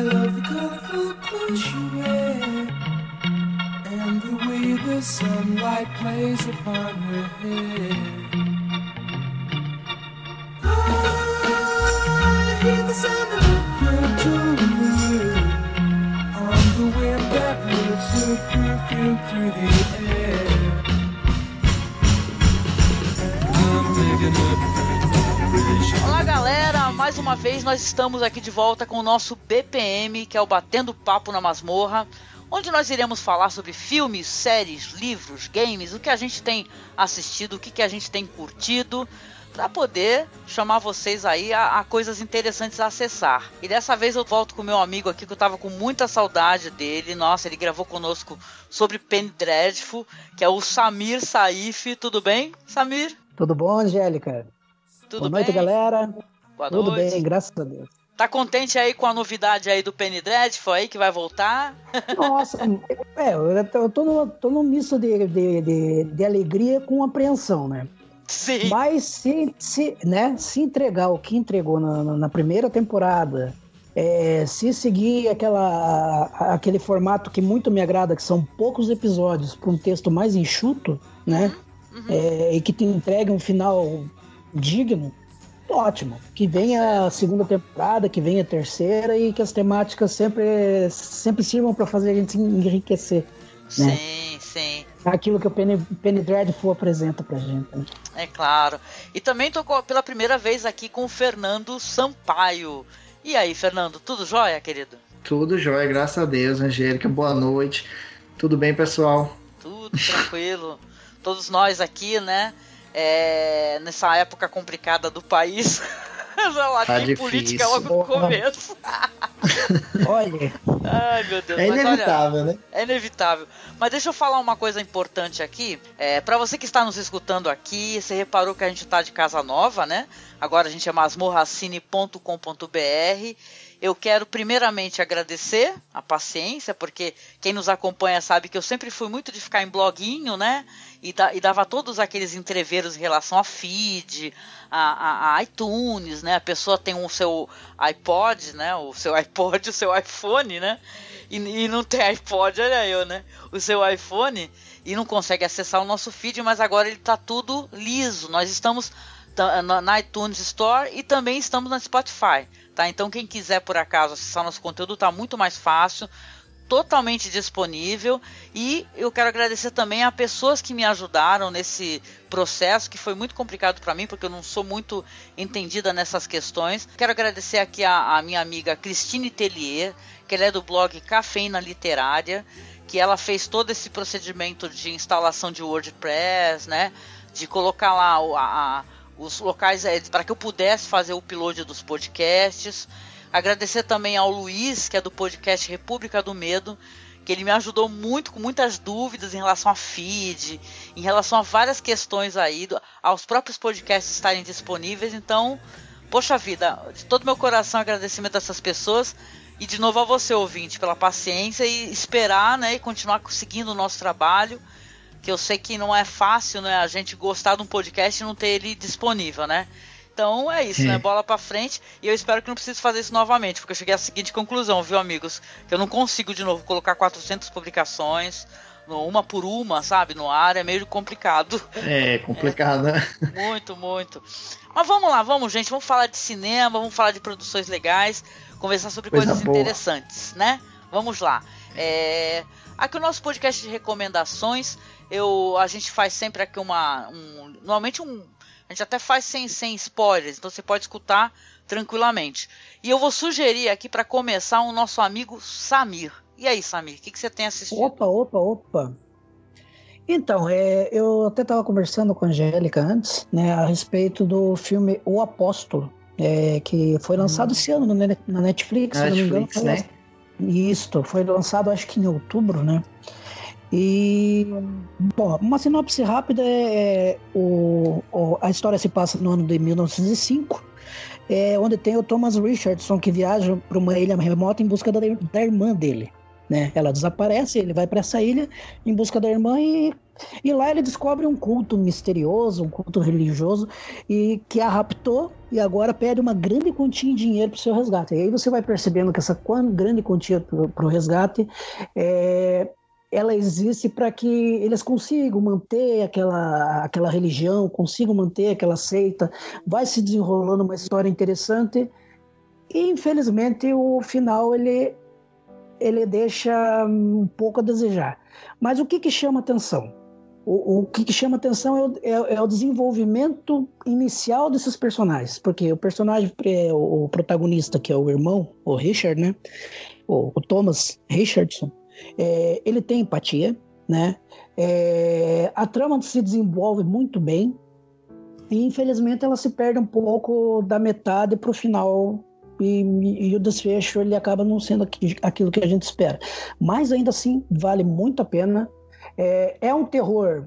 I love the colorful clothes you wear and the way the sunlight plays upon her hair. I hear the sound of on the wind that perfume through the air. I'm picking up. Olá galera, mais uma vez nós estamos aqui de volta com o nosso BPM, que é o Batendo Papo na Masmorra, onde nós iremos falar sobre filmes, séries, livros, games, o que a gente tem assistido, o que, que a gente tem curtido, para poder chamar vocês aí a, a coisas interessantes a acessar. E dessa vez eu volto com meu amigo aqui, que eu tava com muita saudade dele. Nossa, ele gravou conosco sobre Penny Dreadful, que é o Samir Saif. Tudo bem, Samir? Tudo bom, Angélica? Tudo Boa noite, bem? galera. Boa Tudo noite. bem, graças a Deus. Tá contente aí com a novidade aí do Penny Dreadful aí que vai voltar? Nossa, é, eu tô, no, tô num misto de, de, de, de alegria com apreensão, né? Sim. Mas se, se, né, se entregar o que entregou na, na- primeira temporada, é, se seguir aquela, aquele formato que muito me agrada, que são poucos episódios para um texto mais enxuto, né? Uhum. é, e que te entregue um final digno, ótimo. Que venha a segunda temporada, que venha a terceira e que as temáticas sempre, sempre sirvam para fazer a gente se enriquecer. né? Sim, sim. Aquilo que o Penny, Penny Dreadful apresenta pra gente. né? É claro. E também tô pela primeira vez aqui com o Fernando Sampaio. E aí, Fernando, tudo jóia, querido? Tudo jóia, graças a Deus, Angélica. Boa noite. Tudo bem, pessoal? Tudo tranquilo. Todos nós aqui, né? É, nessa época complicada do país. Já lá Tá tem difícil. política logo no começo. Olha, Ai, meu Deus. É mas olha, inevitável, né? É inevitável. Mas deixa eu falar uma coisa importante aqui. É, para você que está nos escutando aqui, você reparou que a gente está de casa nova, né? Agora a gente é masmorracine.com.br. Eu quero primeiramente agradecer a paciência, porque quem nos acompanha sabe que eu sempre fui muito de ficar em bloguinho, né? E, da- e dava todos aqueles entreveros em relação a feed, a, a- a iTunes, né? A pessoa tem o seu iPod, né? O seu iPod, o seu iPhone, né? E, e não tem iPod, olha eu, né? O seu iPhone e não consegue acessar o nosso feed, mas agora ele tá tudo liso. Nós estamos ta- na, na iTunes Store e também estamos na Spotify, tá? Então quem quiser por acaso acessar nosso conteúdo tá muito mais fácil, totalmente disponível e eu quero agradecer também a pessoas que me ajudaram nesse processo que foi muito complicado para mim porque eu não sou muito entendida nessas questões. Quero agradecer aqui a, a minha amiga Cristine Tellier, que ela é do blog Cafeína Literária, que ela fez todo esse procedimento de instalação de WordPress, né? De colocar lá a- a- os locais para que eu pudesse fazer o upload dos podcasts. Agradecer também ao Luiz, que é do podcast República do Medo, que ele me ajudou muito com muitas dúvidas em relação a feed, em relação a várias questões aí, aos próprios podcasts estarem disponíveis. Então, poxa vida, de todo meu coração agradecimento a essas pessoas e de novo a você ouvinte pela paciência e esperar, né, e continuar seguindo o nosso trabalho, que eu sei que não é fácil, né, a gente gostar de um podcast e não ter ele disponível, né? Então é isso, É. né? Bola pra frente. E eu espero que não precise fazer isso novamente, porque eu cheguei à seguinte conclusão, viu, amigos? Que eu não consigo de novo colocar 400 publicações, uma por uma, sabe, no ar, é meio complicado. É complicado, né? Muito, muito. Mas vamos lá, vamos, gente. Vamos falar de cinema, vamos falar de produções legais, conversar sobre Coisa coisas boa. interessantes, né? Vamos lá. É, Aqui o nosso podcast de recomendações, eu a gente faz sempre aqui uma. Um, normalmente um. A gente até faz sem, sem spoilers, então você pode escutar tranquilamente. E eu vou sugerir aqui para começar o nosso amigo Samir. E aí, Samir, o que, que você tem assistido? Opa, opa, opa. Então, é, eu até estava conversando com a Angélica antes, né, a respeito do filme O Apóstolo, é, que foi lançado esse ano no Ne- na Netflix, se não me engano. Netflix, foi né? Isto, foi lançado acho que em outubro, né? E, bom, uma sinopse rápida é, é o, o- a história se passa no ano de 1905, é, onde tem o Thomas Richardson que viaja para uma ilha remota em busca da, da irmã dele. né? Ela desaparece, ele vai para essa ilha em busca da irmã e, e lá ele descobre um culto misterioso, um culto religioso e que a raptou e agora pede uma grande quantia de dinheiro para o seu resgate. E aí você vai percebendo que essa grande quantia para o resgate é, ela existe para que eles consigam manter aquela, aquela religião, consigam manter aquela seita, vai se desenrolando uma história interessante e infelizmente o final ele ele deixa um pouco a desejar. Mas o que, que chama atenção? O, o que, que, chama atenção é o, é, é o, desenvolvimento inicial desses personagens, porque o personagem, o, o protagonista, que é o irmão, o Richard, né? O, o Thomas Richardson, é, ele tem empatia, né? É, a trama se desenvolve muito bem e infelizmente ela se perde um pouco da metade para o final e, e, o desfecho ele acaba não sendo aquilo que a gente espera. Mas ainda assim vale muito a pena. É, é um terror,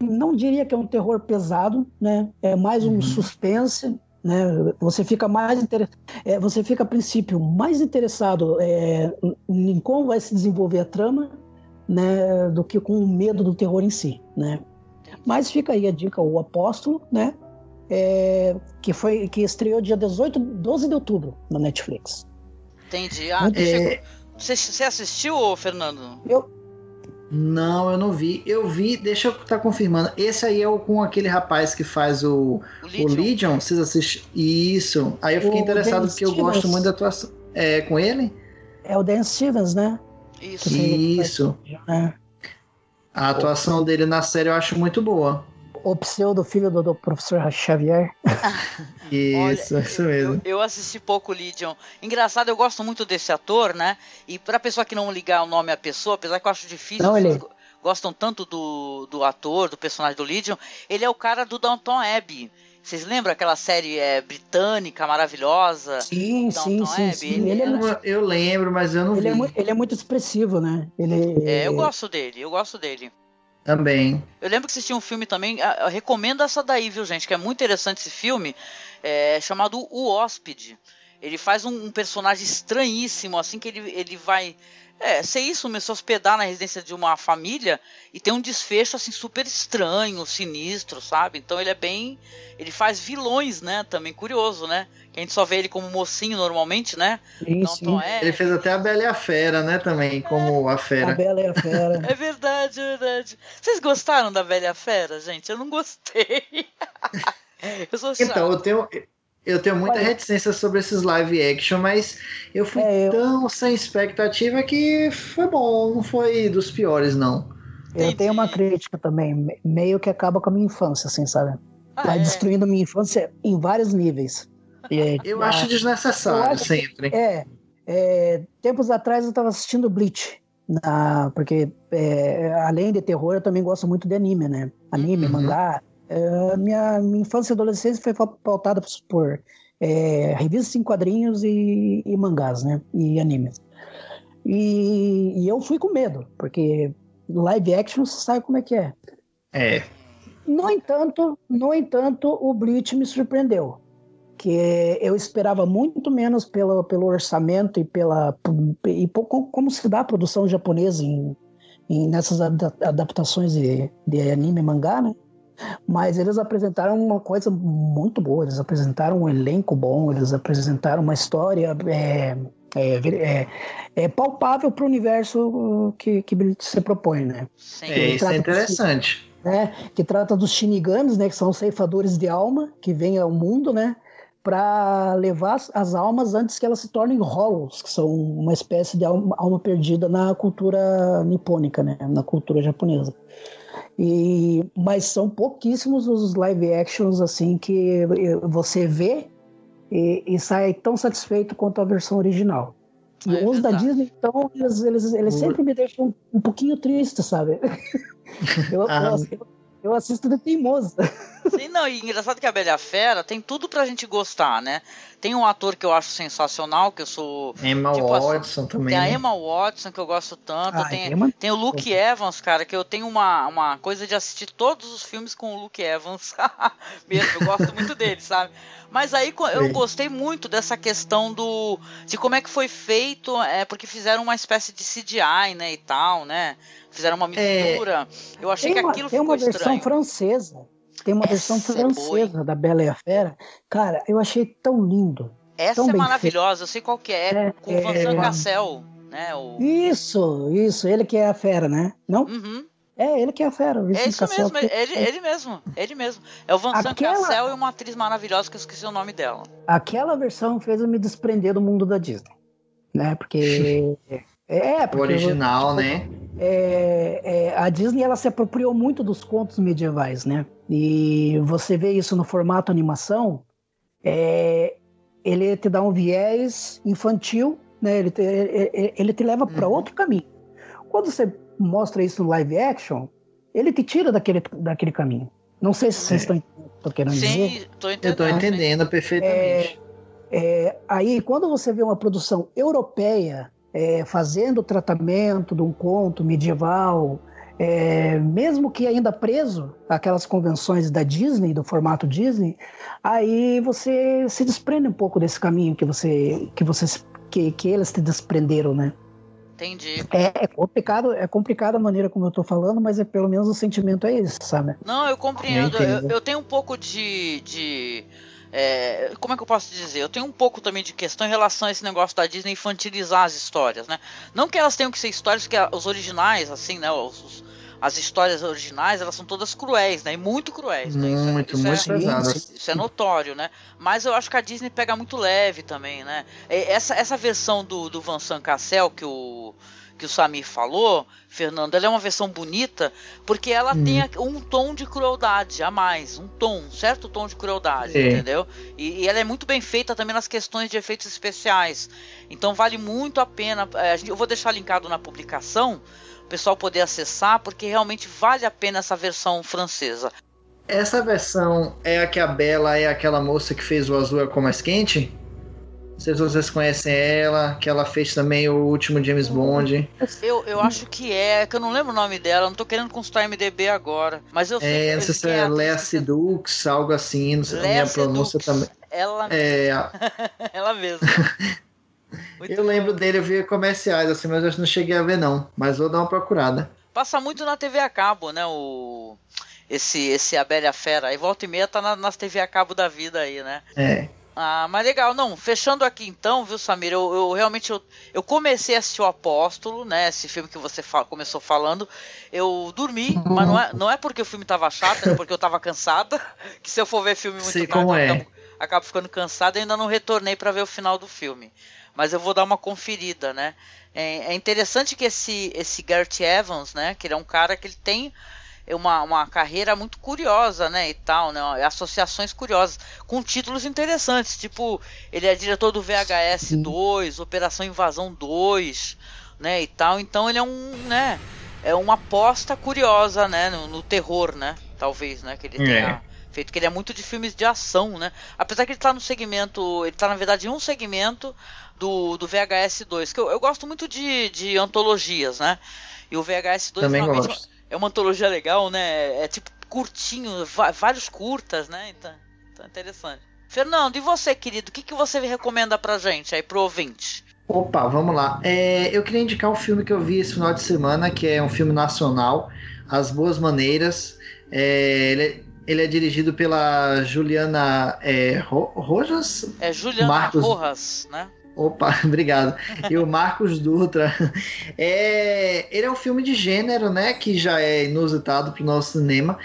não diria que é um terror pesado, né? É mais um uhum. suspense, né? Você fica mais inter... é, você fica a princípio mais interessado é, em como vai se desenvolver a trama, né? Do que com o medo do terror em si, né? Mas fica aí a dica, o Apóstolo, né? é, que foi que estreou dia 18, 12 de outubro na Netflix. Entendi. Ah, você, você assistiu, Fernando? Eu não, eu não vi. Eu vi, deixa eu estar tá confirmando. Esse aí é o com aquele rapaz que faz o, o Legion. O Legion vocês assistiram? Isso. Aí eu fiquei o interessado Dan porque Stevens. eu gosto muito da atuação. É com ele? É o Dan Stevens, né? Isso. Isso. É. A atuação dele na série eu acho muito boa o pseudo filho do, do professor Xavier. isso, Olha, isso mesmo. Eu, eu, assisti pouco Legion. Engraçado, eu gosto muito desse ator, né? E pra pessoa que não ligar o nome à pessoa, apesar que eu acho difícil, não, ele... gostam tanto do, do ator, do personagem do Legion, ele é o cara do Downton Abbey. Vocês lembram aquela série é, britânica maravilhosa? Sim, sim, sim, sim. Ele, ele é muito... Eu lembro, mas eu não ele é vi. É muito, ele é muito expressivo, né? Ele, é, eu gosto dele, eu gosto dele. Também. Eu lembro que assisti um filme também. Eu recomendo essa daí, viu, gente? Que é muito interessante esse filme. É, chamado O Hóspede. Ele faz um, um, personagem estranhíssimo, assim, que ele, ele vai. É, ser isso mesmo, se hospedar na residência de uma família e tem um desfecho assim super estranho, sinistro, sabe? Então ele é bem. Ele faz vilões, né? Também curioso, né? Que a gente só vê ele como mocinho normalmente, né? Sim, sim. É... Ele fez até a Bela e a Fera, né? Também, como a Fera. A Bela e a Fera. é verdade, é verdade. Vocês gostaram da Bela e a Fera, gente? Eu não gostei. eu sou Então, eu tenho. Eu tenho muita Olha, reticência sobre esses live action, mas eu fui é, eu... tão sem expectativa que foi bom, não foi dos piores, não. Eu tenho uma crítica também, meio que acaba com a minha infância, assim, sabe? Ah, Vai é? destruindo a minha infância em vários níveis. E, eu a, acho desnecessário acho sempre. Que, é, é, tempos atrás eu estava assistindo Bleach, na, porque é, além de terror eu também gosto muito de anime, né? Anime, uhum. mangá. É, minha, minha infância e adolescência foi pautada por é, revistas em quadrinhos e, e, mangás, né? E animes. E, e, eu fui com medo, porque live action você sabe como é que é. É. No entanto, no entanto, o Bleach me surpreendeu que eu esperava muito menos pelo, pelo orçamento e pela e como se dá a produção japonesa em, em nessas adaptações de, de anime e mangá, né? Mas eles apresentaram uma coisa muito boa, eles apresentaram um elenco bom, eles apresentaram uma história é, é, é, é palpável para o universo que, que se propõe, né? Sim. É, isso é interessante. né, que trata dos shinigamis, né, que são ceifadores de alma, que vêm ao mundo, né, para levar as almas antes que elas se tornem hollows, que são uma espécie de alma, alma perdida na cultura nipônica, né, na cultura japonesa. E, mas são pouquíssimos os live actions assim que você vê e, e sai tão satisfeito quanto a versão original. E é os da Disney, então, eles, eles, eles sempre me deixam um, um pouquinho triste, sabe? eu, ah. eu, eu, assisto de teimoso. Sim, não, e engraçado que a Bela Fera tem tudo pra gente gostar, né? Tem um ator que eu acho sensacional, que eu sou. Emma tipo, Watson também. Tem a Emma Watson, que eu gosto tanto. Ah, tem, Emma... tem o Luke Evans, cara, que eu tenho uma, uma coisa de assistir todos os filmes com o Luke Evans. Mesmo, eu gosto muito dele, sabe? Mas aí eu gostei muito dessa questão do. de como é que foi feito, é, porque fizeram uma espécie de CGI, né? E tal, né? Fizeram uma é. mistura. É, eu achei que uma, aquilo tem ficou uma versão francesa. Tem uma Essa versão é francesa da Bela e a Fera. Cara, eu achei tão lindo. Essa tão é maravilhosa, feito. eu sei qual que é, é com o Vincent é, Cassel, né? O... Isso, isso, ele que é a fera, né? Não? Uhum. É, ele que é a fera. O é isso Cassel, mesmo, ele, ele mesmo, ele mesmo. É o Vincent Aquela... Cassel e uma atriz maravilhosa que eu esqueci o nome dela. Aquela versão fez eu me desprender do mundo da Disney, né? Porque... É, porque, o original, tipo, né? É, é, a Disney ela se apropriou muito dos contos medievais, né? E você vê isso no formato animação, é, ele te dá um viés infantil, né? Ele te, ele, te leva para uhum. outro caminho. Quando você mostra isso no live action, ele te tira daquele, daquele caminho. Não sei se vocês estão entendendo o que eu quero dizer. Sim, tô entendendo. Eu estou entendendo perfeitamente. É, é, aí, quando você vê uma produção europeia é, fazendo o tratamento de um conto medieval, é, mesmo que ainda preso àquelas convenções da Disney, do formato Disney, aí você se desprende um pouco desse caminho que você que você que, que eles te desprenderam, né? Entendi. É, é, complicado, é complicado a maneira como eu tô falando, mas é pelo menos o sentimento é esse, sabe? Não, eu compreendo. Eu, eu, eu tenho um pouco de, de é, como é que eu posso dizer? Eu tenho um pouco também de questão em relação a esse negócio da Disney infantilizar as histórias, né? Não que elas tenham que ser histórias que os originais, assim, né? Os, as histórias originais, elas são todas cruéis, né? E muito cruéis, né? Muito, isso é, muito isso, é, isso é notório, né? Mas eu acho que a Disney pega muito leve também, né? Essa, essa versão do, do Vincent Cassel que o que o Samir falou, Fernando, ela é uma versão bonita porque ela hum. tem um tom de crueldade a mais, um tom, um certo tom de crueldade, é. entendeu? E, e, ela é muito bem feita também nas questões de efeitos especiais. Então vale muito a pena. É, eu vou deixar linkado na publicação, o pessoal poder acessar, porque realmente vale a pena essa versão francesa. Essa versão é a que a Bela é aquela moça que fez o azul é com mais quente? Não sei se vocês conhecem ela, que ela fez também o último James Bond. Eu, eu acho que é, que eu não lembro o nome dela, não tô querendo consultar MDB agora. Mas eu sei é, não sei se é, é Lea Sedux, algo assim, não sei a minha pronúncia também. Ela é... ela mesma. eu lembro dele, eu vi comerciais assim, mas eu não cheguei a ver não. Mas vou dar uma procurada. Passa muito na TV a cabo, né? O esse esse Abelha Fera. Aí volta e meia tá na, nas TV a cabo da vida aí, né? É. Ah, mas legal, não, fechando aqui então, viu, Samir, eu, eu realmente, eu, eu, comecei a assistir o Apóstolo, né, esse filme que você começou falando, eu dormi, mas não é, não é porque o filme tava chato, é porque eu tava cansada, que se eu for ver filme muito Sei tarde, como é. acabo, acabo ficando cansada e ainda não retornei para ver o final do filme, mas eu vou dar uma conferida, né, é, é interessante que esse, esse Garrett Evans, né, que ele é um cara que ele tem uma, uma carreira muito curiosa, né, e tal, né, associações curiosas, com títulos interessantes, tipo, ele é diretor do VHS 2, Operação Invasão 2, né, e tal, então ele é um, né, é uma aposta curiosa, né, no, no terror, né, talvez, né, que ele é. tenha feito, que ele é muito de filmes de ação, né, apesar que ele tá no segmento, ele tá na verdade em um segmento do, do VHS 2, que eu, eu gosto muito de, de antologias, né, e o VHS 2 Também gosto é uma antologia legal, né? É tipo curtinho, vários curtas, né? Então, então é interessante. Fernando, e você, querido? O que, que você recomenda pra gente aí, pro ouvinte? Opa, vamos lá. É, eu queria indicar um filme que eu vi esse final de semana, que é um filme nacional, As Boas Maneiras. É, ele, é, ele, é dirigido pela Juliana é, Rojas? É Juliana Marcos... Rojas, né? Opa, obrigado. E o Marcos Dutra. É, ele é um filme de gênero, né? Que já é inusitado para o nosso cinema.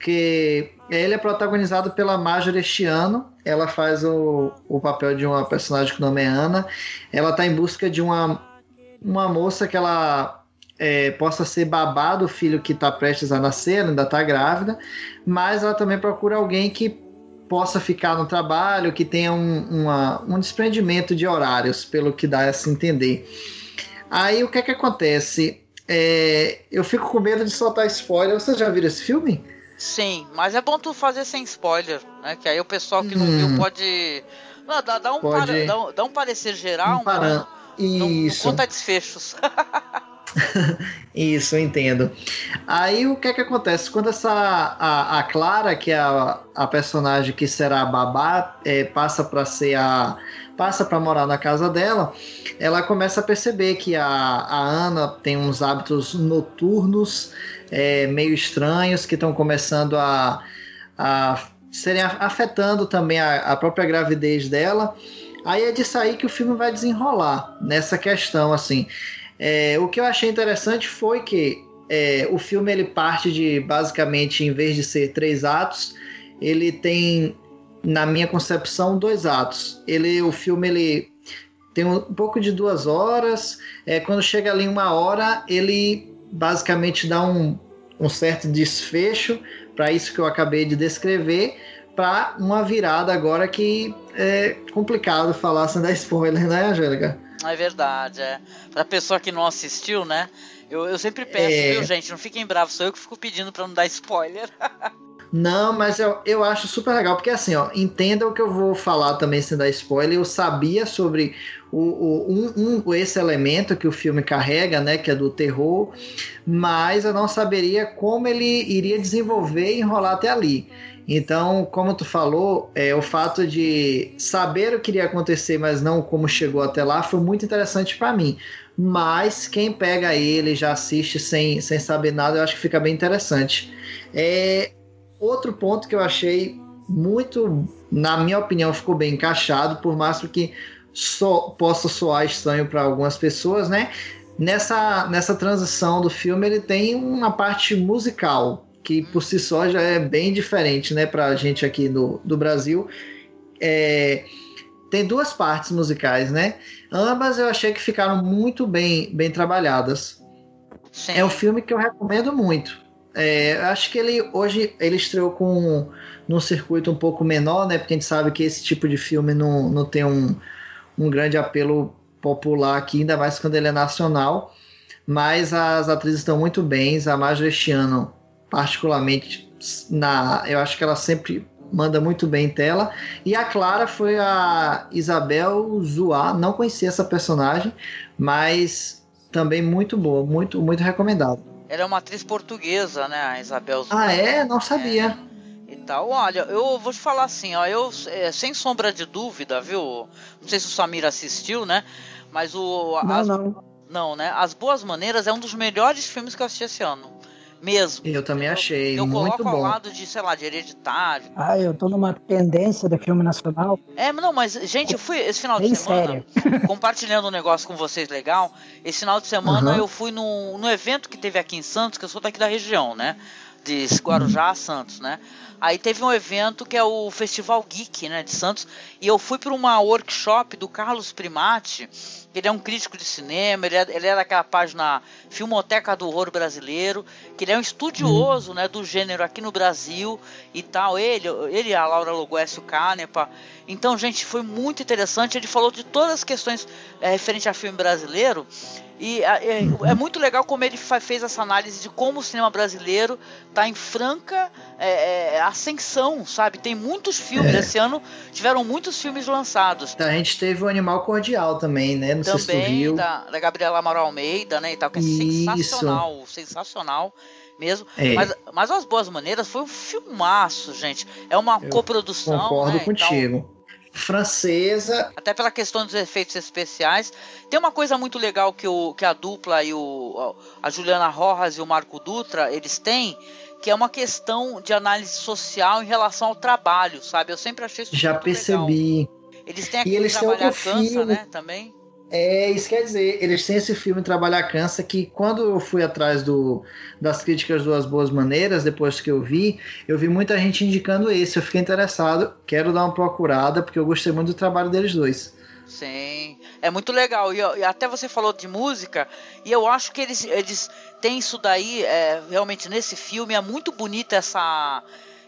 Que ele é protagonizado pela Marjorie este ano. Ela faz o, o papel de uma personagem que nome é Ana. Ela está em busca de uma, uma moça que ela é, possa ser babá do filho que está prestes a nascer, ainda está grávida. Mas ela também procura alguém que possa ficar no trabalho, que tenha um, uma, um desprendimento de horários, pelo que dá a se entender. Aí o que é que acontece? É, eu fico com medo de soltar spoiler. Vocês já viram esse filme? Sim, mas é bom tu fazer sem spoiler, né? Que aí o pessoal que não hum. viu pode. Não, dá, dá, um pode... Para, dá, dá, um parecer geral, um para... não, Isso. não conta desfechos. Isso, eu entendo. Aí o que é que acontece? Quando essa a, a Clara, que é a, a personagem que será a babá, é, passa para ser a passa para morar na casa dela, ela começa a perceber que a, a Ana tem uns hábitos noturnos é, meio estranhos que estão começando a, a serem afetando também a, a própria gravidez dela. Aí é disso aí que o filme vai desenrolar nessa questão assim. É, o que eu achei interessante foi que é, o filme ele parte de basicamente, em vez de ser três atos, ele tem, na minha concepção, dois atos. Ele, o filme ele tem um pouco de duas horas. É, quando chega ali uma hora, ele basicamente dá um, um certo desfecho para isso que eu acabei de descrever, para uma virada agora que é complicado falar sem dar spoiler, né, Angélica? É verdade, é. Pra pessoa que não assistiu, né? Eu, eu sempre peço, é... viu, gente? Não fiquem bravos, sou eu que fico pedindo pra não dar spoiler. Não, mas eu, eu acho super legal, porque assim, ó, entenda o que eu vou falar também sem dar spoiler. Eu sabia sobre o, o um, um, esse elemento que o filme carrega, né? Que é do terror, mas eu não saberia como ele iria desenvolver e enrolar até ali. Então, como tu falou, é, o fato de saber o que iria acontecer, mas não como chegou até lá, foi muito interessante para mim. Mas quem pega ele já assiste sem, sem saber nada, eu acho que fica bem interessante. É, outro ponto que eu achei muito, na minha opinião, ficou bem encaixado, por mais que so, possa soar estranho para algumas pessoas, né? Nessa, nessa transição do filme, ele tem uma parte musical que por si só já é bem diferente, né, pra gente aqui no, do Brasil. É, tem duas partes musicais, né? Ambas eu achei que ficaram muito bem, bem trabalhadas. Sim. É um filme que eu recomendo muito. É, acho que ele hoje ele estreou com num circuito um pouco menor, né? Porque a gente sabe que esse tipo de filme não, não tem um, um grande apelo popular aqui, ainda mais quando ele é nacional. Mas as atrizes estão muito bem. A Marjorie Chiano particularmente na, eu acho que ela sempre manda muito bem em tela. E a Clara foi a Isabel Zoá, não conhecia essa personagem, mas também muito boa, muito muito recomendado. Ela é uma atriz portuguesa, né, a Isabel Zoá. Ah, é? Não sabia. É. E tal. Olha, eu vou te falar assim, ó, eu é, sem sombra de dúvida, viu? Não sei se o Samir assistiu, né? Mas o não, as, não. não, né? As Boas Maneiras é um dos melhores filmes que eu assisti esse ano mesmo. Eu também achei. Eu muito coloco bom. ao lado de, sei lá, de hereditário. Ah, eu tô numa tendência de filme nacional. É, não, mas, gente, eu fui esse final de semana compartilhando um negócio com vocês legal. Esse final de semana uhum. eu fui no, no evento que teve aqui em Santos, que eu sou daqui da região, né? De Guarujá a Santos, né? Aí teve um evento que é o Festival Geek, né, de Santos, e eu fui para uma workshop do Carlos Primati, ele é um crítico de cinema, ele é, ele é daquela página Filmoteca do Horror Brasileiro, que ele é um estudioso né, do gênero aqui no Brasil e tal. Ele, ele a Laura Loguécio Canepa. Então, gente, foi muito interessante. Ele falou de todas as questões é, referente a filme brasileiro. E é, é, muito legal como ele fez essa análise de como o cinema brasileiro está em franca é, ascensão, sabe? Tem muitos filmes. É. Esse ano tiveram muitos filmes lançados. A gente teve o Animal Cordial também, né? Não também, sei se tu Da, da Gabriela Amaral Almeida, né? E tal, que é Isso. sensacional, sensacional mesmo. É. Mas, mas As Boas Maneiras foi um filmaço, gente. É uma Eu coprodução. Concordo né, contigo francesa. Até pela questão dos efeitos especiais. Tem uma coisa muito legal que, o, que a dupla e o, a Juliana Rojas e o Marco Dutra, eles têm, que é uma questão de análise social em relação ao trabalho, sabe? Eu sempre achei isso Já percebi. Legal. Eles têm aquele e eles trabalhar cansa, filme, né, também. É, isso quer dizer, eles têm esse filme Trabalhar Cansa, que quando eu fui atrás do, das críticas das boas maneiras, depois que eu vi, eu vi muita gente indicando esse. Eu fiquei interessado, quero dar uma procurada, porque eu gostei muito do trabalho deles dois. Sim, é muito legal. E, e até você falou de música, e eu acho que eles, eles têm isso daí, é, realmente nesse filme, é muito bonita essa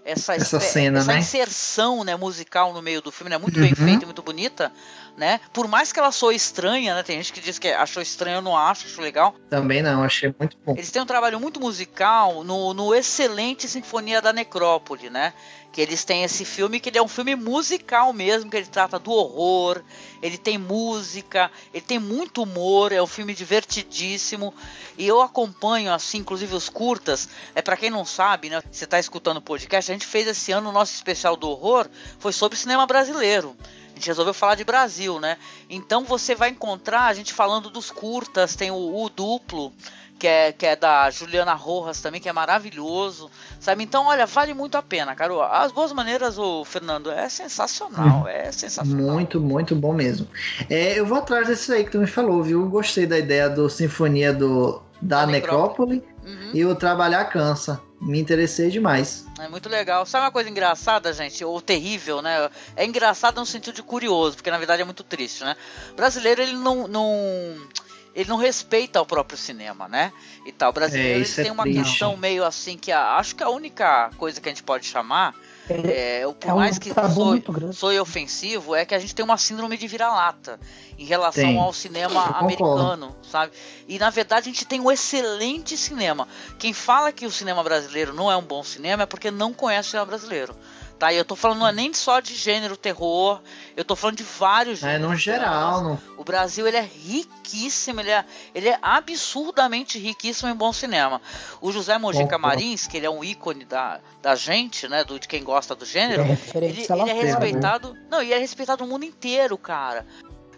essa, essa cena, essa né? inserção né, musical no meio do filme, é né? muito uhum. bem feita, muito bonita. Né? Por mais que ela soe estranha, né? Tem gente que diz que achou estranho, eu não acho, acho legal. Também não, achei muito bom. Eles têm um trabalho muito musical no, no excelente Sinfonia da Necrópole, né? que eles têm esse filme que ele é um filme musical mesmo, que ele trata do horror, ele tem música, ele tem muito humor, é um filme divertidíssimo e eu acompanho assim, inclusive os curtas, é para quem não sabe, né, você tá escutando o podcast, a gente fez esse ano o nosso especial do horror, foi sobre cinema brasileiro. Gente resolveu falar de Brasil, né? Então você vai encontrar a gente falando dos curtas, tem o, o duplo, que é, que é da Juliana Rojas também, que é maravilhoso, sabe? Então, olha, vale muito a pena, cara. As boas maneiras, o Fernando, é sensacional, é sensacional. Muito, muito bom mesmo. É, eu vou atrás desse aí que tu me falou, viu? Gostei da ideia do Sinfonia do, da, Necrópole, uhum. e o Trabalhar Cansa. Me interessei demais. É muito legal. Sabe uma coisa engraçada, gente? Ou terrível, né? É engraçado no sentido de curioso, porque na verdade é muito triste, né? O brasileiro, ele não... não ele não respeita o próprio cinema, né? E tal. O brasileiro é, tem é uma triste. questão meio assim que a, acho que a única coisa que a gente pode chamar é, é, por é mais um que sou, sou ofensivo, é que a gente tem uma síndrome de vira-lata em relação tem. ao cinema americano, sabe? E na verdade a gente tem um excelente cinema. Quem fala que o cinema brasileiro não é um bom cinema é porque não conhece o cinema brasileiro tá? E eu tô falando não é nem só de gênero terror, eu tô falando de vários gêneros. É, no geral. No... O Brasil, ele é riquíssimo, ele é, ele é absurdamente riquíssimo em bom cinema. O José Mojica Marins, que ele é um ícone da, da gente, né, do, de quem gosta do gênero, é ele, ele, é respeitado... Né? Não, e é respeitado no mundo inteiro, cara.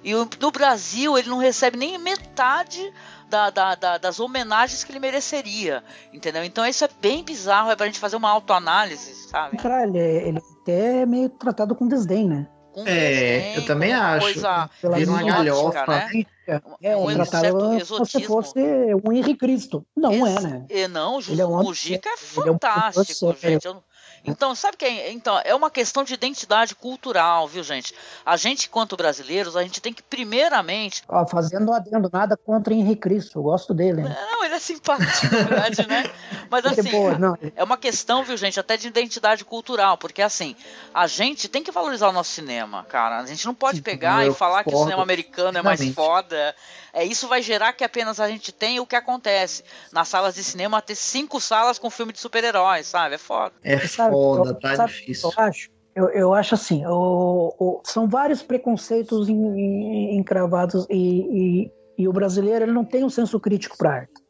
E no Brasil, ele não recebe nem metade da, da, da, das homenagens que ele mereceria, entendeu? Então isso é bem bizarro, é pra gente fazer uma autoanálise, sabe? Cara, ele, é, ele até é meio tratado com desdém, né? Com é, desdém, eu também acho. Coisa Vira uma galhofa. Né? É, um tratado como se fosse um Henrique Cristo. Não Ex é, né? E não, o é um Mujica é fantástico, é um gente. Eu, então, sabe que é, então, é uma questão de identidade cultural, viu, gente? A gente, quanto brasileiros, a gente tem que primeiramente. Ó, fazendo um adendo, nada contra Henrique Cristo, eu gosto dele. Né? Não, ele é simpático, na verdade, né? Mas assim, Boa, é uma questão, viu, gente, até de identidade cultural, porque assim, a gente tem que valorizar o nosso cinema, cara. A gente não pode pegar e falar que o cinema americano é mais foda. É, isso vai gerar que apenas a gente tenha o que acontece. Nas salas de cinema, ter cinco salas com filme de super-heróis, sabe? É foda. É foda, tá sabe, difícil. Eu acho, eu, eu acho assim, são vários preconceitos encravados e, e, e, o brasileiro ele não tem um senso crítico para arte.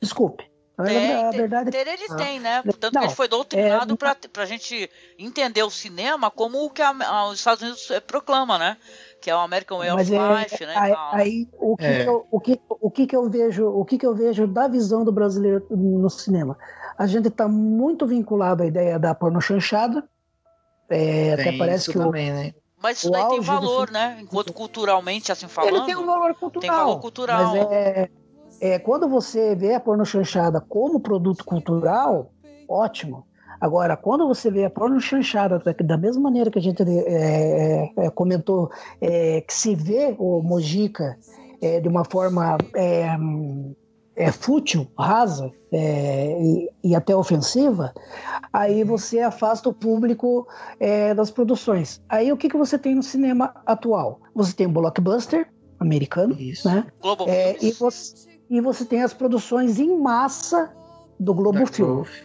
Desculpe. Tem, a verdade ter, ter ele ah, tem, né? Portanto, não, ele foi doutrinado é, para a gente entender o cinema como o que a, a, os Estados Unidos eh, proclama, né? que é o American Way Mas of é, Life, né? Aí, aí o, que, é. que, eu, o, que, o que, que eu vejo, o que, que eu vejo da visão do brasileiro no cinema? A gente está muito vinculado à ideia da porno chanchada. É, até parece que também, o, né? Mas isso daí tem valor, né? Enquanto culturalmente, assim falando. Ele tem um valor cultural. Tem valor cultural. Mas é, é, quando você vê a porno chanchada como produto cultural, ótimo. Agora, quando você vê a porno chanchada, da mesma maneira que a gente é, é, é, comentou, é, que se vê o Mojica é, de uma forma é, é fútil, rasa e, e, até ofensiva, aí você afasta o público das produções. Aí o que, que você tem no cinema atual? Você tem o blockbuster americano, Isso. né? Global e, você, e você tem as produções em massa do Globo.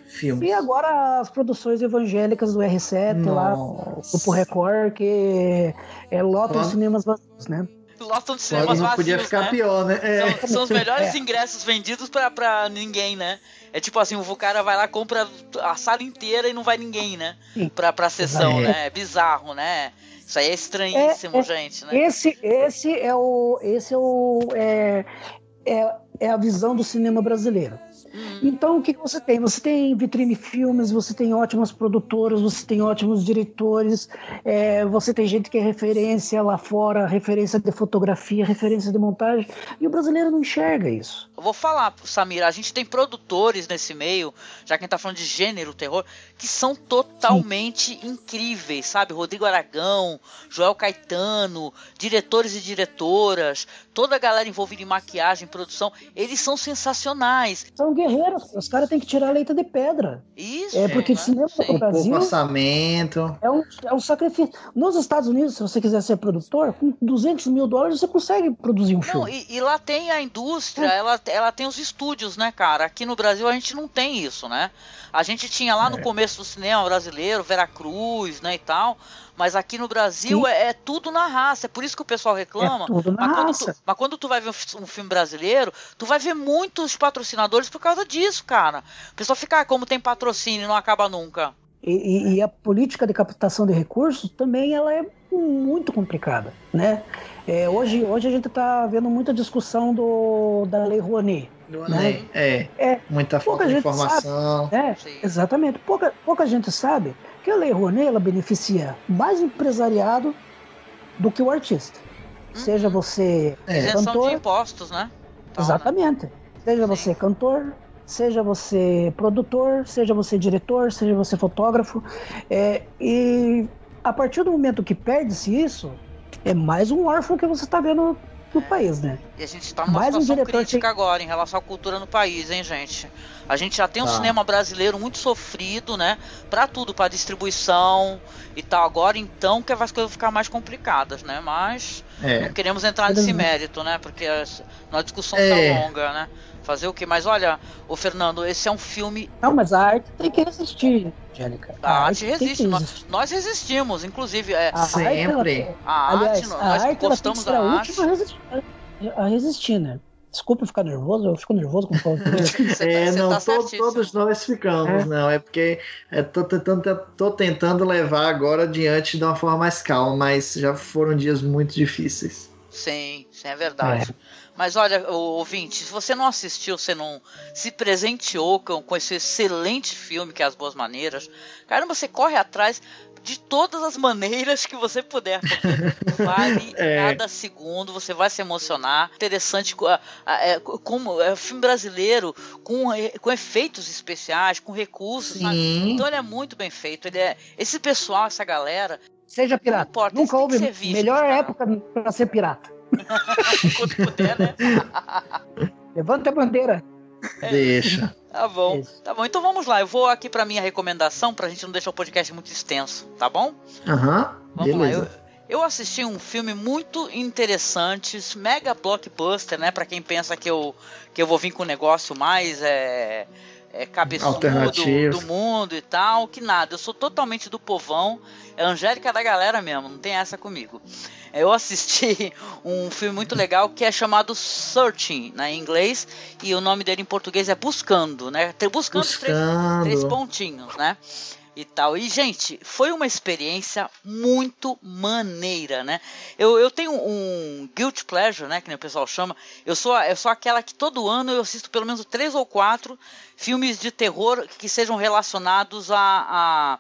Filmes. E agora as produções evangélicas do R7 Nossa. lá, Grupo Record, que é, lotam os cinemas vazios, né? Lotam de cinemas vazios, podia ficar né? pior, né? É. São, são, os melhores é. ingressos vendidos pra, pra ninguém, né? É tipo assim, o cara vai lá, compra a sala inteira e não vai ninguém, né? Pra, pra sessão, é. né? É bizarro, né? Isso aí é estranhíssimo, é, é, gente, né? Esse, esse é o... Esse é o... É, é, é a visão do cinema brasileiro. Uhum. Então, o que, você tem? Você tem vitrine filmes, você tem ótimas produtoras, você tem ótimos diretores, é, você tem gente que é referência lá fora, referência de fotografia, referência de montagem, e o brasileiro não enxerga isso. Eu vou falar, Samir, a gente tem produtores nesse meio, já que a gente tá falando de gênero, terror, que são totalmente Sim. incríveis, sabe? Rodrigo Aragão, Joel Caetano, diretores e diretoras, toda a galera envolvida em maquiagem, produção, eles são sensacionais. São guerreiros, os caras têm que tirar leite de pedra. Isso. É porque é, o cinema no Brasil orçamento. É um, é um sacrifício. Nos Estados Unidos, se você quiser ser produtor, com 200 mil dólares você consegue produzir um não, filme. E, e, lá tem a indústria, é. ela, ela tem os estúdios, né, cara? Aqui no Brasil a gente não tem isso, né? A gente tinha lá no é. começo do cinema brasileiro, Veracruz, né, e tal. Mas aqui no Brasil é, é, tudo na raça. É por isso que o pessoal reclama. É tudo na mas, raça. Quando tu, mas quando tu vai ver um, um, filme brasileiro, tu vai ver muitos patrocinadores por causa disso, cara. O pessoal fica, ah, como tem patrocínio, não acaba nunca. E, e, a política de captação de recursos também ela é muito complicada, né? É, hoje, hoje a gente está vendo muita discussão do, da Lei Rouanet. Né? É, é, muita falta de informação. Sabe, né? Exatamente. Pouca, pouca gente sabe que a Lei Rouanet ela beneficia mais o empresariado do que o artista. Hum. Seja você é. cantor... de impostos, né? Então, Exatamente. Né? Seja Sim. você cantor, seja você produtor, seja você diretor, seja você fotógrafo. É, e a partir do momento que perde-se isso, é mais um órfão que você está vendo no país, né? E a gente está numa Mais situação um crítica agora em relação à cultura no país, hein, gente? A gente já tem um tá. cinema brasileiro muito sofrido, né? Para tudo, para distribuição e tal. Agora, então, que as coisas ficar mais complicadas, né? Mas é. não queremos entrar nesse mérito, né? Porque a nossa discussão é. tá longa, né? Fazer o que? Mas olha, o Fernando, esse é um filme. Não, mas a arte tem que resistir, Angélica. A, a arte, arte resiste. Nós, nós, resistimos, inclusive. É, a sempre. Arte, a aliás, arte, a nós arte, gostamos da arte. A resistir, a resistir, né? Desculpa ficar nervoso, eu fico nervoso com o É, não, tá to, todos nós ficamos, é. não. É porque é, tô, tentando, tô tentando levar agora adiante de uma forma mais calma, mas já foram dias muito difíceis. Sim, sim, é verdade. É. Mas olha, ouvinte, se você não assistiu, você não se presenteou com, com esse excelente filme que é As Boas Maneiras, caramba, você corre atrás de todas as maneiras que você puder, porque vale é. cada segundo, você vai se emocionar. Interessante, é, como é um filme brasileiro com, com efeitos especiais, com recursos, então ele é muito bem feito. Ele é esse pessoal, essa galera. Seja pirata. Importa, Nunca houve visto, melhor cara. época para ser pirata. Quando puder, né? Levanta a bandeira. É. Deixa. Tá bom. Isso. Tá bom. Então vamos lá. Eu vou aqui para minha recomendação pra gente não deixar o podcast muito extenso, tá bom? Aham. Uhum. Vamos Beleza. lá. Eu, eu assisti um filme muito interessante, mega blockbuster, né? Para quem pensa que eu que eu vou vir com um negócio mais é, é cabeçudo do, do mundo e tal, que nada. Eu sou totalmente do povão, é Angélica da galera mesmo, não tem essa comigo eu assisti um filme muito legal que é chamado Searching, né, em inglês, e o nome dele em português é Buscando, né? Buscando, Buscando. Três, três pontinhos, né? E tal. E, gente, foi uma experiência muito maneira, né? Eu, eu tenho um guilt pleasure, né? Que o pessoal chama. Eu sou, eu sou aquela que todo ano eu assisto pelo menos três ou quatro filmes de terror que sejam relacionados a, a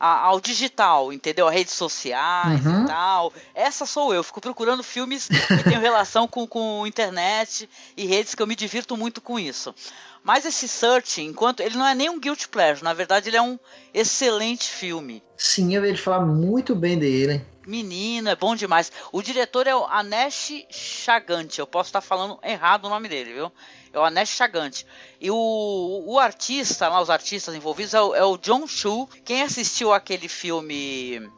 ao digital, entendeu? A redes sociais uhum. e tal. Essa sou eu. Fico procurando filmes que tenham relação com, com internet e redes que eu me divirto muito com isso. Mas esse Searching, enquanto ele não é nem um guilty pleasure, na verdade ele é um excelente filme. Sim, eu vejo falar muito bem dele. Menino, é bom demais. O diretor é o Anesh Chagante. Eu posso estar falando errado o nome dele, viu? É o Anesh Chagante. E o, o artista, lá, os artistas envolvidos, é o, é o John Chu. Quem assistiu aquele filme.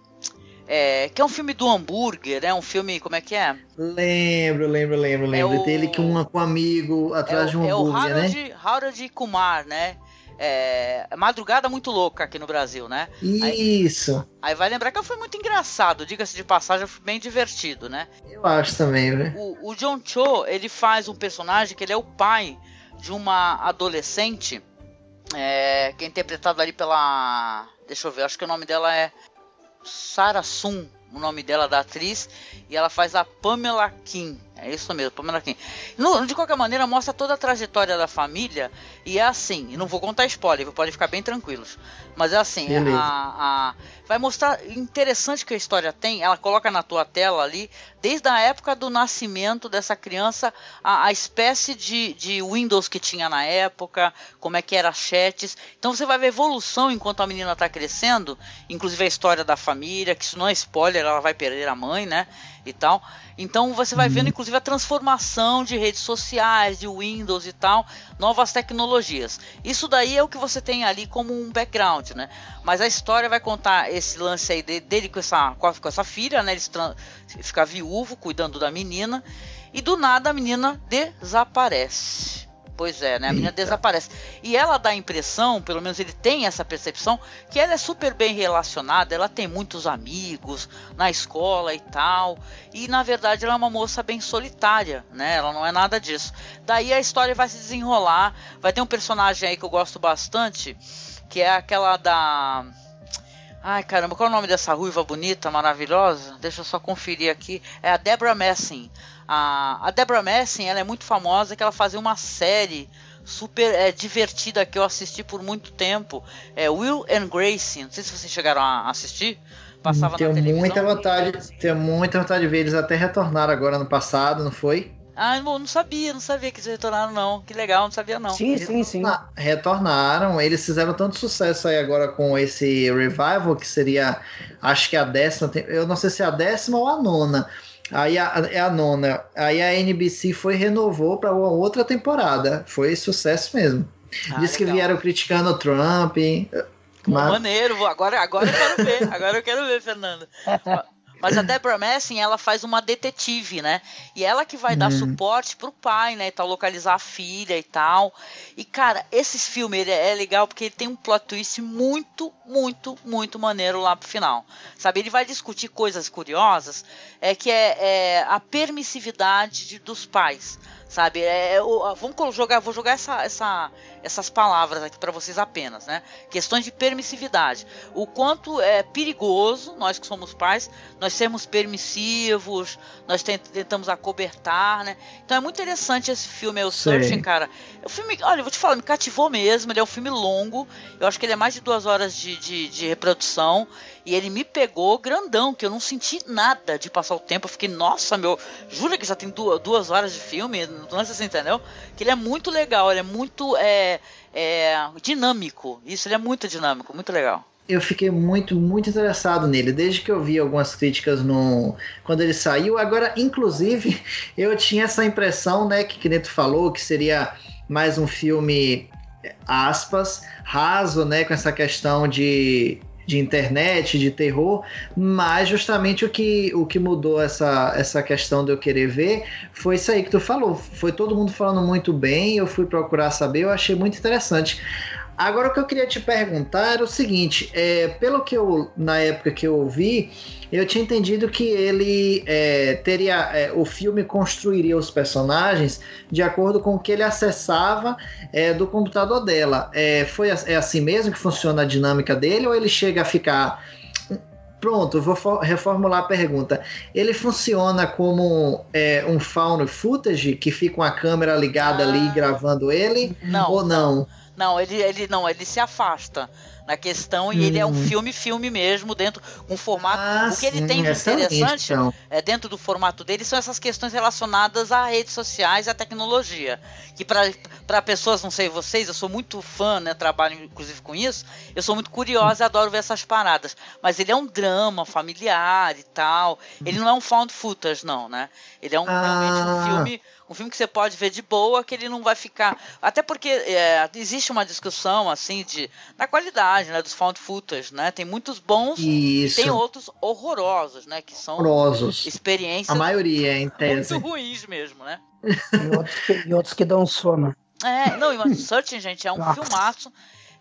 É, que é um filme do hambúrguer, é um filme, como é que é? Lembro, lembro, lembro, lembro. É o, dele com, um, com um amigo atrás é de um é hambúrguer, o Harold, né? Harold Kumar, né? É, Madrugada Muito Louca aqui no Brasil, né? Isso. Aí, aí vai lembrar que foi muito engraçado, diga-se de passagem, foi bem divertido, né? Eu acho também, né? O, o John Cho, ele faz um personagem que ele é o pai de uma adolescente, é, que é interpretado ali pela. Deixa eu ver, acho que o nome dela é Sarah Sun, o nome dela da atriz, e ela faz a Pamela Kim. É isso mesmo, Pamela Kim. No, de qualquer maneira, mostra toda a trajetória da família e é assim. Não vou contar spoiler, pode ficar bem tranquilos. Mas é assim, a, a, vai mostrar interessante que a história tem. Ela coloca na tua tela ali, desde a época do nascimento dessa criança, a, a espécie de, de Windows que tinha na época, como é que era chats. Então você vai ver evolução enquanto a menina está crescendo, inclusive a história da família, que isso não é spoiler, ela vai perder a mãe, né? E tal. Então você vai vendo, uhum. inclusive, a transformação de redes sociais, de Windows e tal, novas tecnologias. Isso daí é o que você tem ali como um background, né? Mas a história vai contar esse lance aí dele com essa, com essa filha, né? Ele fica viúvo, cuidando da menina, e do nada a menina desaparece. Pois é, né? A menina desaparece. E ela dá a impressão, pelo menos ele tem essa percepção, que ela é super bem relacionada, ela tem muitos amigos na escola e tal. E na verdade ela é uma moça bem solitária, né? Ela não é nada disso. Daí a história vai se desenrolar. Vai ter um personagem aí que eu gosto bastante, que é aquela da. Ai caramba, qual é o nome dessa ruiva bonita, maravilhosa? Deixa eu só conferir aqui. É a Deborah Messing. A, a Deborah Messing ela é muito famosa que ela fazia uma série super é, divertida que eu assisti por muito tempo. É Will and Grace. Não sei se vocês chegaram a assistir. Passava tenho na televisão. Muita vontade, tenho muita vontade de ver. Eles até retornaram agora no passado, não foi? Ah, não, não sabia, não sabia que eles retornaram, não. Que legal, não sabia, não. Sim, sim, sim. Retornaram, eles fizeram tanto sucesso aí agora com esse revival, que seria, acho que a décima, eu não sei se é a décima ou a nona Aí a, é a nona. Aí a NBC foi renovou para uma outra temporada. Foi sucesso mesmo. Ah, Diz que vieram criticando o Trump. Mas... Maneiro, agora, agora eu quero ver. Agora eu quero ver, Fernando. Mas a Deborah Messing, ela faz uma detetive, né? E ela que vai uhum. dar suporte pro pai, né? E tal, localizar a filha e tal. E, cara, esse filme ele é legal porque ele tem um plot twist muito, muito, muito maneiro lá pro final. Sabe? Ele vai discutir coisas curiosas, é que é, é a permissividade de, dos pais sabe? É, é vamos jogar, vou jogar essa, essa, essas palavras aqui para vocês apenas, né? Questões de permissividade. O quanto é perigoso nós que somos pais, nós sermos permissivos, nós tentamos acobertar, né? Então é muito interessante esse filme, é o Searching, cara. O filme, olha, eu vou te falar, me cativou mesmo. Ele é um filme longo. Eu acho que ele é mais de duas horas de, de, de reprodução. E ele me pegou grandão, que eu não senti nada de passar o tempo. Eu fiquei, nossa, meu, jura que já tem duas, duas horas de filme? Sei se entendeu? Que ele é muito legal, ele é muito é, é, dinâmico. Isso, ele é muito dinâmico, muito legal eu fiquei muito, muito interessado nele, desde que eu vi algumas críticas no quando ele saiu. Agora, inclusive, eu tinha essa impressão, né, que Neto falou, que seria mais um filme aspas, raso, né, com essa questão de de internet, de terror, mas justamente o que, o que mudou essa, essa questão de eu querer ver foi isso aí que tu falou. Foi todo mundo falando muito bem, eu fui procurar saber, eu achei muito interessante. Agora o que eu queria te perguntar era o seguinte: é, pelo que eu, na época que eu ouvi, eu tinha entendido que ele é, teria. É, o filme construiria os personagens de acordo com o que ele acessava é, do computador dela. É, foi, é assim mesmo que funciona a dinâmica dele, ou ele chega a ficar. Pronto, vou reformular a pergunta. Ele funciona como é, um found footage que fica com a câmera ligada ah, ali gravando ele? Não, ou não? não. Não, ele, ele não, ele se afasta na questão hum. e ele é um filme-filme mesmo, dentro um formato. Ah, o que ele tem de interessante então. é dentro do formato dele são essas questões relacionadas a redes sociais e à tecnologia. Que para pessoas, não sei vocês, eu sou muito fã, né? Trabalho inclusive com isso, eu sou muito curiosa e adoro ver essas paradas. Mas ele é um drama familiar e tal. Ele não é um found footage, não, né? Ele é um, ah. realmente um filme um filme que você pode ver de boa, que ele não vai ficar. Até porque é, existe uma discussão assim de na qualidade, né, dos found footage, né? Tem muitos bons Isso. e tem outros horrorosos, né, que são horrorosos. experiências a maioria em tese. muito ruins mesmo, né? E outros que, e outros que dão sono. É, não, e Searching, gente, é um Nossa. filmaço.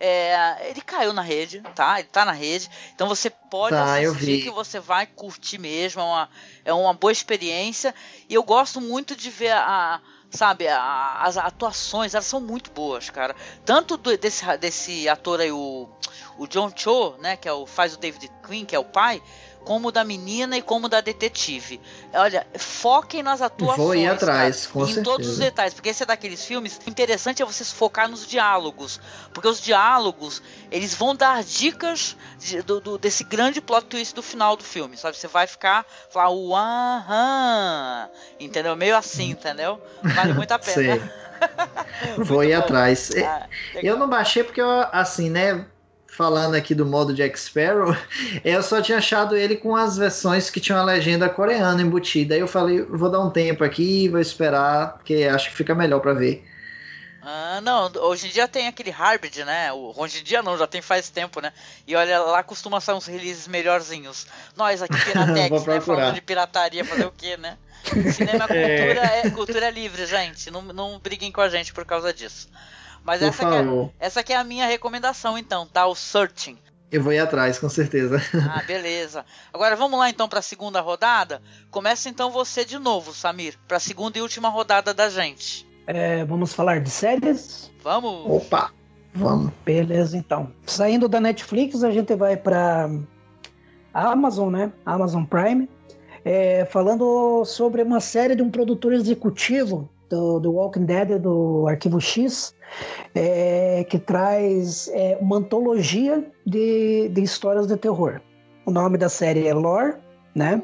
É, ele caiu na rede, tá? Ele tá na rede. Então você pode tá, assistir que você vai curtir mesmo. É uma, é uma boa experiência. E eu gosto muito de ver a. Sabe, a, as atuações, elas são muito boas, cara. Tanto do, desse, desse ator aí, o, o John Cho, né? Que é o, faz o David Quinn, que é o pai como da menina e como da detetive. Olha, foquem nas atuações. Vou ir atrás, cara, com em certeza. todos os detalhes, porque esse é daqueles filmes. O interessante é vocês focar nos diálogos, porque os diálogos eles vão dar dicas de, do, do, desse grande plot twist do final do filme, sabe? Você vai ficar falar o aham, entendeu? Meio assim, entendeu? Vale muito a pena. Vou ir bom. atrás. Ah, eu não baixei porque eu, assim, né? Falando aqui do modo Jack Sparrow, eu só tinha achado ele com as versões que tinham a legenda coreana embutida. Aí eu falei, vou dar um tempo aqui, vou esperar, porque acho que fica melhor para ver. Ah, não, hoje em dia tem aquele Hybrid, né? Hoje em dia não, já tem faz tempo, né? E olha, lá costuma sair uns releases melhorzinhos. Nós aqui, Piratex, né? Falando de pirataria, fazer o quê, né? Cinema cultura é, cultura é livre, gente. Não, não briguem com a gente por causa disso. Mas essa, é, essa aqui é a minha recomendação, então, tá? O Searching. Eu vou ir atrás, com certeza. Ah, beleza. Agora vamos lá então para a segunda rodada. Começa então você de novo, Samir, para a segunda e última rodada da gente. É, vamos falar de séries? Vamos. Opa, vamos. Beleza, então. Saindo da Netflix, a gente vai para Amazon, né? Amazon Prime. É, falando sobre uma série de um produtor executivo do, do Walking Dead, do Arquivo X, é, que traz é, uma antologia de, de histórias de terror. O nome da série é Lore, né?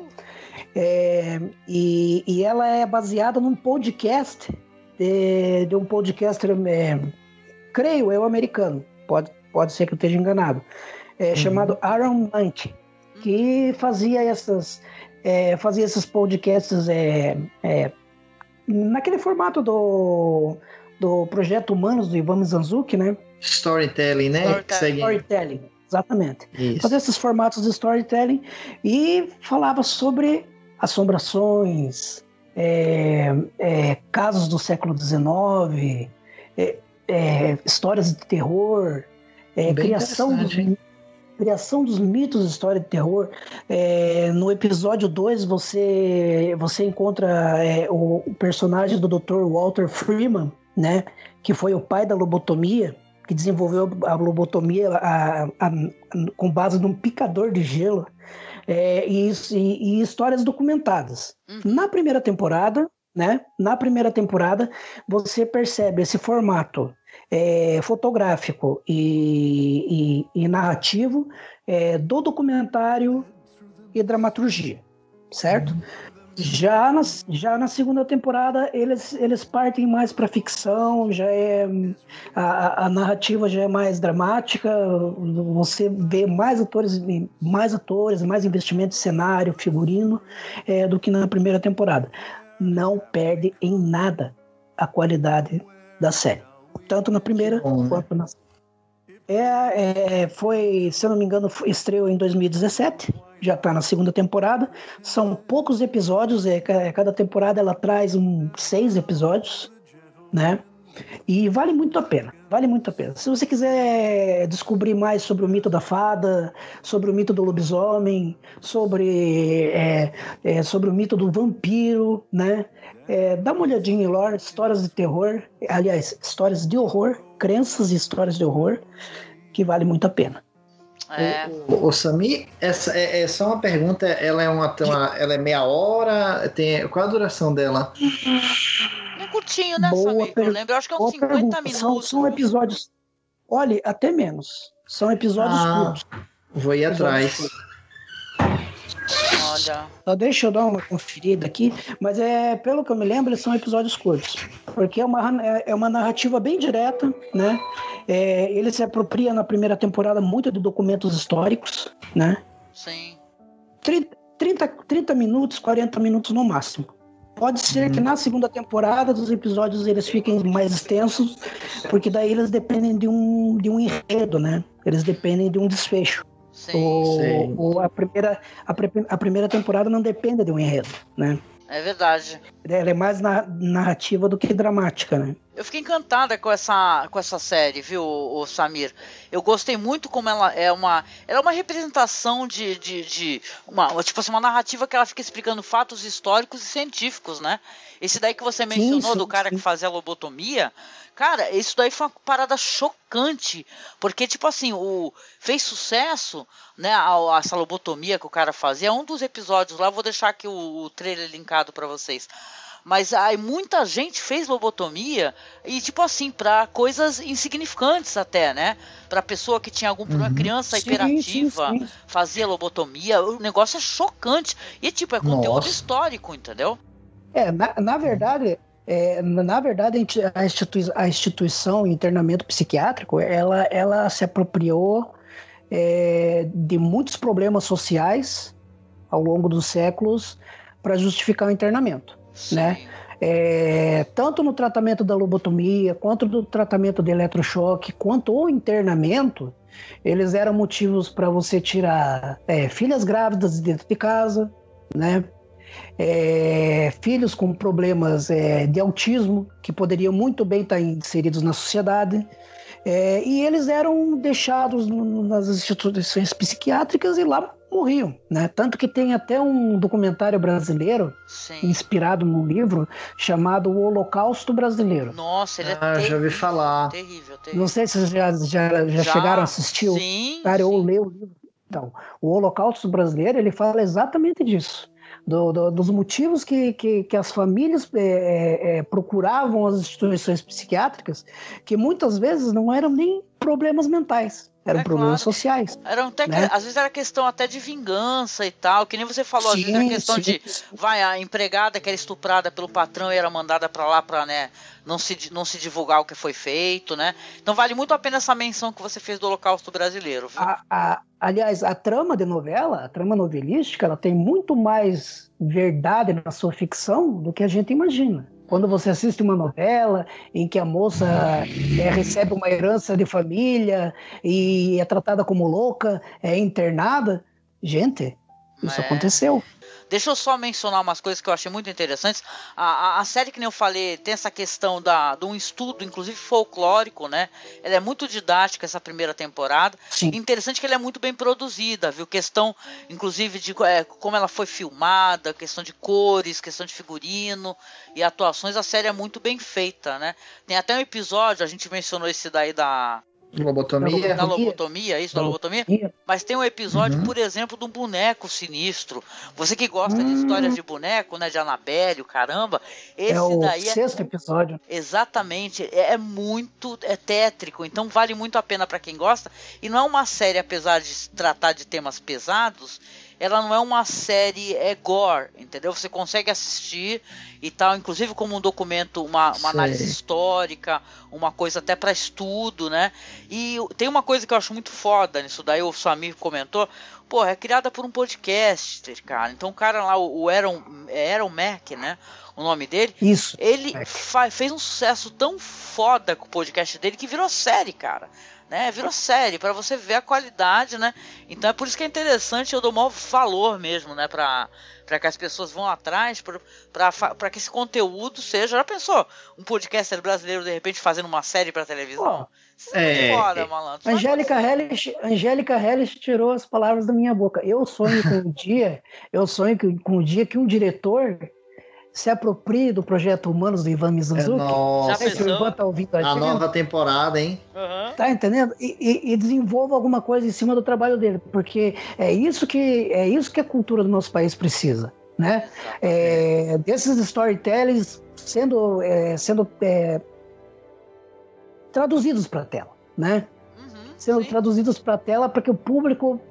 É, e, e ela é baseada num podcast de, de um podcaster, é, creio eu, americano, pode, pode ser que eu esteja enganado, é, uhum. chamado Aaron Monk, que fazia essas é, fazia esses podcasts naquele formato do, do projeto Humanos do Ivan Mizanzuki, né? Storytelling, né? Storytelling, storytelling exatamente. Isso. Fazia esses formatos de storytelling e falava sobre assombrações, é, é, casos do século XIX, é, é, histórias de terror, é, criação, dos, criação dos mitos de história de terror. É, no episódio 2 você, você encontra o, o, personagem do Dr. Walter Freeman, né, que foi o pai da lobotomia, que desenvolveu a lobotomia a, a, a, com base num picador de gelo é, e, e, e, histórias documentadas. Uhum. Na primeira temporada, né? Na primeira temporada, você percebe esse formato é, fotográfico e, e, e narrativo é, do documentário e dramaturgia, certo? Já na, já na segunda temporada eles, eles partem mais para ficção, já é a, a, narrativa já é mais dramática, você vê mais atores, mais atores, mais investimento em cenário, figurino é, do que na primeira temporada. Não perde em nada a qualidade da série, tanto na primeira Bom, quanto na é, é, foi, se eu não me engano, estreou em 2017 já está na segunda temporada. São poucos episódios, é, cada temporada ela traz um, seis episódios, né? E vale muito a pena, vale muito a pena. Se você quiser descobrir mais sobre o mito da fada, sobre o mito do lobisomem, sobre, é, é, sobre o mito do vampiro, né? É, dá uma olhadinha em lore, histórias de terror, aliás, histórias de horror, crenças e histórias de horror, que vale muito a pena. É. O, o, Sami, essa é, é, só uma pergunta. Ela é uma, uma, ela é meia hora. Tem qual a duração dela? É curtinho, né, Boa Per... Eu lembro. Eu acho que é uns 50 pergunta. minutos. São, são, episódios. Olha, até menos. São episódios ah, curtos. Vou ir atrás. Olha. Só deixa eu dar uma conferida aqui, mas é, pelo que eu me lembro, eles são episódios curtos. Porque é uma, é, é uma narrativa bem direta, né? É, ele se apropria na primeira temporada muito de documentos históricos, né? Sim. 30, 30, 30 minutos, 40 minutos no máximo. Pode ser uhum. que na segunda temporada dos episódios eles fiquem mais extensos, porque daí eles dependem de um, de um enredo, né? Eles dependem de um desfecho. Sim, o, sim. O, a, primeira, a, a, primeira temporada não depende de um enredo, né? É verdade. Ela é mais na, narrativa do que dramática, né? Eu fiquei encantada com essa, com essa série, viu, o, Samir? Eu gostei muito como ela é uma. Ela é uma representação de. de, de uma, tipo assim, uma narrativa que ela fica explicando fatos históricos e científicos, né? Esse daí que você mencionou sim, sim, do cara sim. que fazia lobotomia, Cara, isso daí foi uma parada chocante, porque tipo assim, o fez sucesso, né, a, a salobotomia que o cara fazia, é um dos episódios lá, vou deixar aqui o, o trailer linkado para vocês. Mas aí muita gente fez lobotomia e tipo assim, para coisas insignificantes até, né? Para pessoa que tinha algum problema, uhum. criança sim, hiperativa, sim, sim. fazia lobotomia, o negócio é chocante. E tipo, é conteúdo Nossa. histórico, entendeu? É, na, na verdade, é, na verdade, a, institui a instituição internamento psiquiátrico, ela, ela se apropriou é, de muitos problemas sociais ao longo dos séculos para justificar o internamento, Sim. né? É, tanto no tratamento da lobotomia, quanto no tratamento de eletrochoque, quanto o internamento, eles eram motivos para você tirar é, filhas grávidas de dentro de casa, né? É, filhos com problemas é, de autismo, que poderiam muito bem estar inseridos na sociedade. É, e eles eram deixados nas instituições psiquiátricas e lá morriam, né? Tanto que tem até um documentário brasileiro Sim. inspirado num livro chamado O Holocausto Brasileiro. Nossa, ele é ah, terrível, já ouvi falar. Terrível, terrível. Não sei se vocês já, já, já, já chegaram a assistir sim, cara, ou ler o livro. Então, o Holocausto Brasileiro ele fala exatamente disso. Do, do, dos motivos que, que, que as famílias é, é, procuravam as instituições psiquiátricas, que muitas vezes não eram nem problemas mentais, eram é problemas claro. sociais. Eram até, né? Às vezes era questão até de vingança e tal, que nem você falou, sim, às vezes era questão sim. de vai, a empregada que era estuprada pelo patrão e era mandada para lá para né, não, se, não se divulgar o que foi feito, né? Então vale muito a pena essa menção que você fez do Holocausto brasileiro. A, a, aliás, a trama de novela, a trama novelística, ela tem muito mais verdade na sua ficção do que a gente imagina. Quando você assiste uma novela em que a moça é, recebe uma herança de família e é tratada como louca, é internada, gente, isso é. aconteceu. Deixa eu só mencionar umas coisas que eu achei muito interessantes. A, a, a, série, que nem eu falei, tem essa questão da, de um estudo, inclusive folclórico, né? Ela é muito didática, essa primeira temporada. Sim. Interessante que ela é muito bem produzida, viu? Questão, inclusive, de é, como ela foi filmada, questão de cores, questão de figurino e atuações. A série é muito bem feita, né? Tem até um episódio, a gente mencionou esse daí da Lobotomia. Da lobotomia, isso, da lobotomia. Mas tem um episódio, uhum. por exemplo, de um boneco sinistro. Você que gosta de histórias de boneco, né? De Anabelle, caramba. Esse é o daí é sexto episódio. Exatamente. É, é muito é tétrico. Então vale muito a pena para quem gosta. E não é uma série, apesar de tratar de temas pesados ela não é uma série é gore, entendeu? Você consegue assistir e tal, inclusive como um documento, uma, uma análise histórica, uma coisa até para estudo, né? E tem uma coisa que eu acho muito foda nisso daí, o Samir comentou, pô, é criada por um podcast, cara. Então o cara lá, o Aaron, é Aaron Mack, né? O nome dele. Isso. Ele fez um sucesso tão foda com o podcast dele que virou série, cara né? Virou série para você ver a qualidade, né? Então é por isso que é interessante, eu dou maior valor mesmo, né? Para para que as pessoas vão atrás, para que esse conteúdo seja. Já pensou? Um podcaster brasileiro de repente fazendo uma série para televisão? é, fora, é. malandro. Angélica Hellish, Angélica Hellish tirou as palavras da minha boca. Eu sonho com um dia, eu sonho com um dia que um diretor se aproprie do projeto Humanos do Ivan Mizanzuki. É, nossa. Já o Ivan tá ouvindo a, a nova temporada, hein? Uhum. Tá entendendo? E, e, e, desenvolva alguma coisa em cima do trabalho dele, porque é isso que é isso que a cultura do nosso país precisa, né? É, desses storytellings sendo é, sendo é, traduzidos para a tela, né? Uhum, sendo sim. traduzidos para a tela para que o público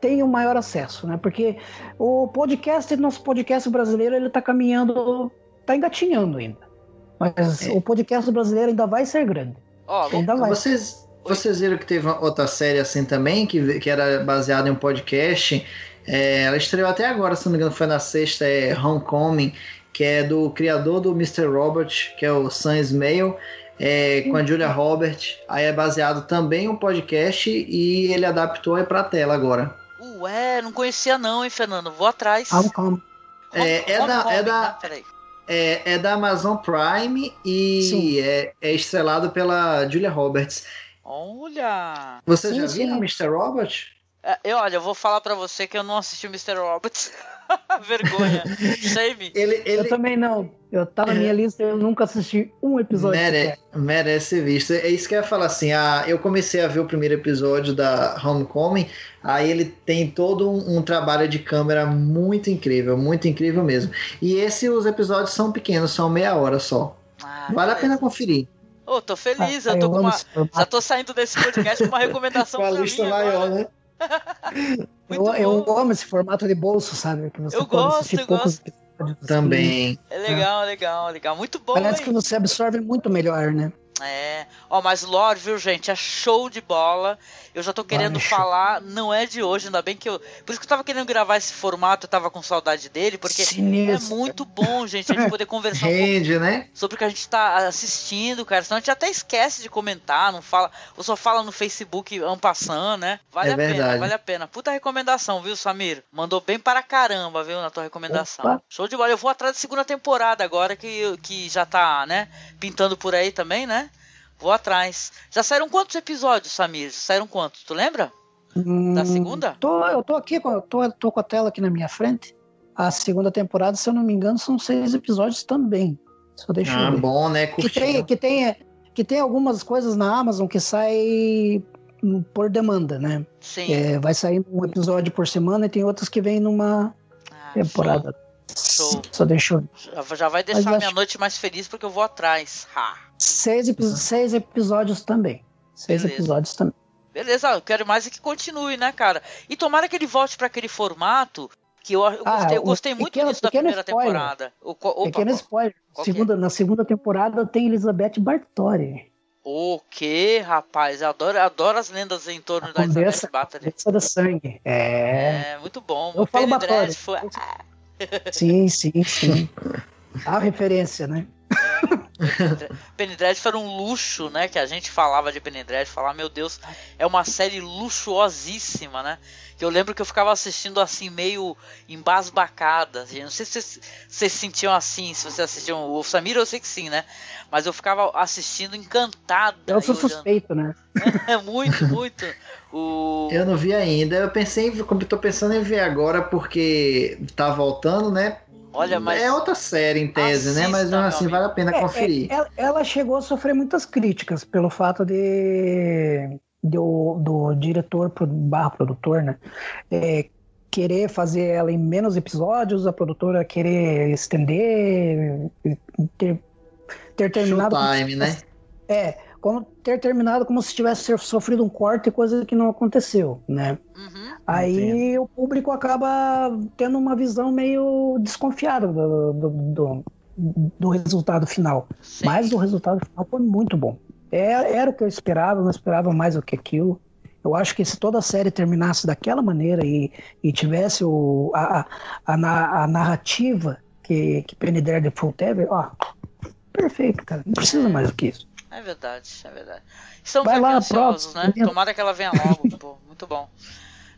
tenham maior acesso, né? Porque o podcast, nosso podcast brasileiro, ele está caminhando, está engatinhando ainda. Mas é. o podcast brasileiro ainda vai ser grande. Oh, ainda vai. Vocês, vocês viram que teve outra série assim também, que, que era baseada em um podcast. É, ela estreou até agora, se não me engano, foi na sexta, é Homecoming, que é do criador do Mr. Robert, que é o Sam Ismail é, com a Julia Robert. Aí é baseado também um podcast e ele adaptou aí pra tela agora. Ué, não conhecia não, hein, Fernando? Vou atrás. Calma, É, é, da, é, da, é, é, da Amazon Prime e é, é, estrelado pela Julia Roberts. Olha! Você sim, já viu o Mr. Robert? É, eu, olha, eu vou falar para você que eu não assisti o Mr. Roberts. Vergonha. Shame. Ele, ele... Eu também não. Eu tá na minha é. lista, eu nunca assisti um episódio. Mere... Merece ser visto. É isso que eu ia falar assim. Ah, eu comecei a ver o primeiro episódio da Homecoming. Aí ele tem todo um, um trabalho de câmera muito incrível, muito incrível mesmo. E esse, os episódios são pequenos, são meia hora só. Ah, vale a pena conferir. Ô, oh, tô feliz, ah, eu tô eu com uma. Já tô saindo desse podcast com uma recomendação com a lista maior, agora. né? eu, eu, amo esse formato de bolso, sabe? Que você eu gosto, eu gosto. Também. É legal, legal, legal. Muito bom. Parece hein? que você absorve muito melhor, né? É. Ó, mas Lore, viu, gente? É show de bola. Eu já tô querendo falar, não é de hoje, ainda bem que eu. Por isso que eu tava querendo gravar esse formato, eu tava com saudade dele, porque Sinistro. é muito bom, gente, a gente poder conversar Rende, um né? sobre o que a gente tá assistindo, cara. Senão a gente até esquece de comentar, não fala. Ou só fala no Facebook ampassando, né? Vale é a verdade. pena, vale a pena. Puta recomendação, viu, Samir? Mandou bem para caramba, viu, na tua recomendação. Opa. Show de bola. Eu vou atrás da segunda temporada agora, que, que já tá, né, pintando por aí também, né? Vou atrás. Já saíram quantos episódios, Samir? Já saíram quantos? Tu lembra? Hum, da segunda? Tô, eu tô aqui, eu tô, tô com a tela aqui na minha frente. A segunda temporada, se eu não me engano, são seis episódios também. Só deixa ah, eu ver. bom, né? Que tem, que, tem, que tem algumas coisas na Amazon que sai por demanda, né? Sim. É, vai sair um episódio por semana e tem outras que vêm numa ah, temporada. Show. Só deixa eu... Já, já vai deixar Mas minha acho... noite mais feliz porque eu vou atrás. Ha. Seis, seis episódios também. Seis Beleza. episódios também. Beleza, eu quero mais é que continue, né, cara? E tomara que ele volte para aquele formato que eu, eu ah, gostei, eu gostei muito pequeno, disso da primeira spoiler. temporada. O, opa, pequeno spoiler. É? Segunda, é? Na segunda temporada tem Elizabeth Bartori. O que, rapaz? Eu adoro, adoro as lendas em torno a da Elizabeth Bathory. da sangue. É. É, muito bom. Eu o falo Bathory. Foi... Sim, sim, sim. A referência, né? Penny Dreadful era um luxo, né? Que a gente falava de Penny Dreadful, falar, meu Deus, é uma série luxuosíssima, né? Que eu lembro que eu ficava assistindo assim, meio embasbacada. Assim, não sei se vocês sentiam assim, se vocês assistiam o Samir, eu sei que sim, né? Mas eu ficava assistindo encantada. Eu sou suspeito, né? É muito, muito. O... Eu não vi ainda. Eu pensei, como tô pensando em ver agora, porque tá voltando, né? Olha, mas... É outra série em tese, Assista, né? Mas assim, vale a pena é, conferir. É, ela chegou a sofrer muitas críticas pelo fato de do, do diretor barra produtor, né? É, querer fazer ela em menos episódios, a produtora querer estender, ter, ter terminado. Time, né? É, como ter terminado como se tivesse sofrido um corte, coisa que não aconteceu, né? Uhum, Aí entendo. o público acaba tendo uma visão meio desconfiada do, do, do, do resultado final. Sim. Mas o resultado final foi muito bom. Era, é, era o que eu esperava, não esperava mais do que aquilo. Eu acho que se toda a série terminasse daquela maneira e, e tivesse o, a, a, a narrativa que, que Penny Daredevil teve, ó, perfeito, cara. Não precisa mais do que isso. É verdade, é verdade. Estamos Vai lá, ansiosos, né? Tomara que ela venha logo, pô, muito bom.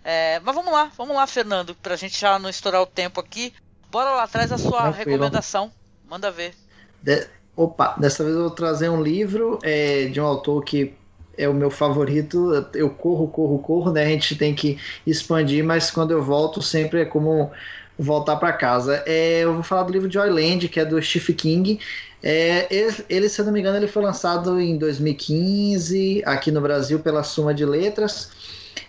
É, mas vamos lá, vamos lá, Fernando, pra gente já não estourar o tempo aqui. Bora lá, traz a sua Tranquilo. recomendação. Manda ver. De... Opa, dessa vez eu vou trazer um livro é, de um autor que é o meu favorito. Eu corro, corro, corro, né? A gente tem que expandir, mas quando eu volto sempre é como voltar para casa. É, eu vou falar do livro Joyland, que é do Stephen King. É, ele, se eu não me engano, ele foi lançado em 2015 aqui no Brasil pela Suma de Letras.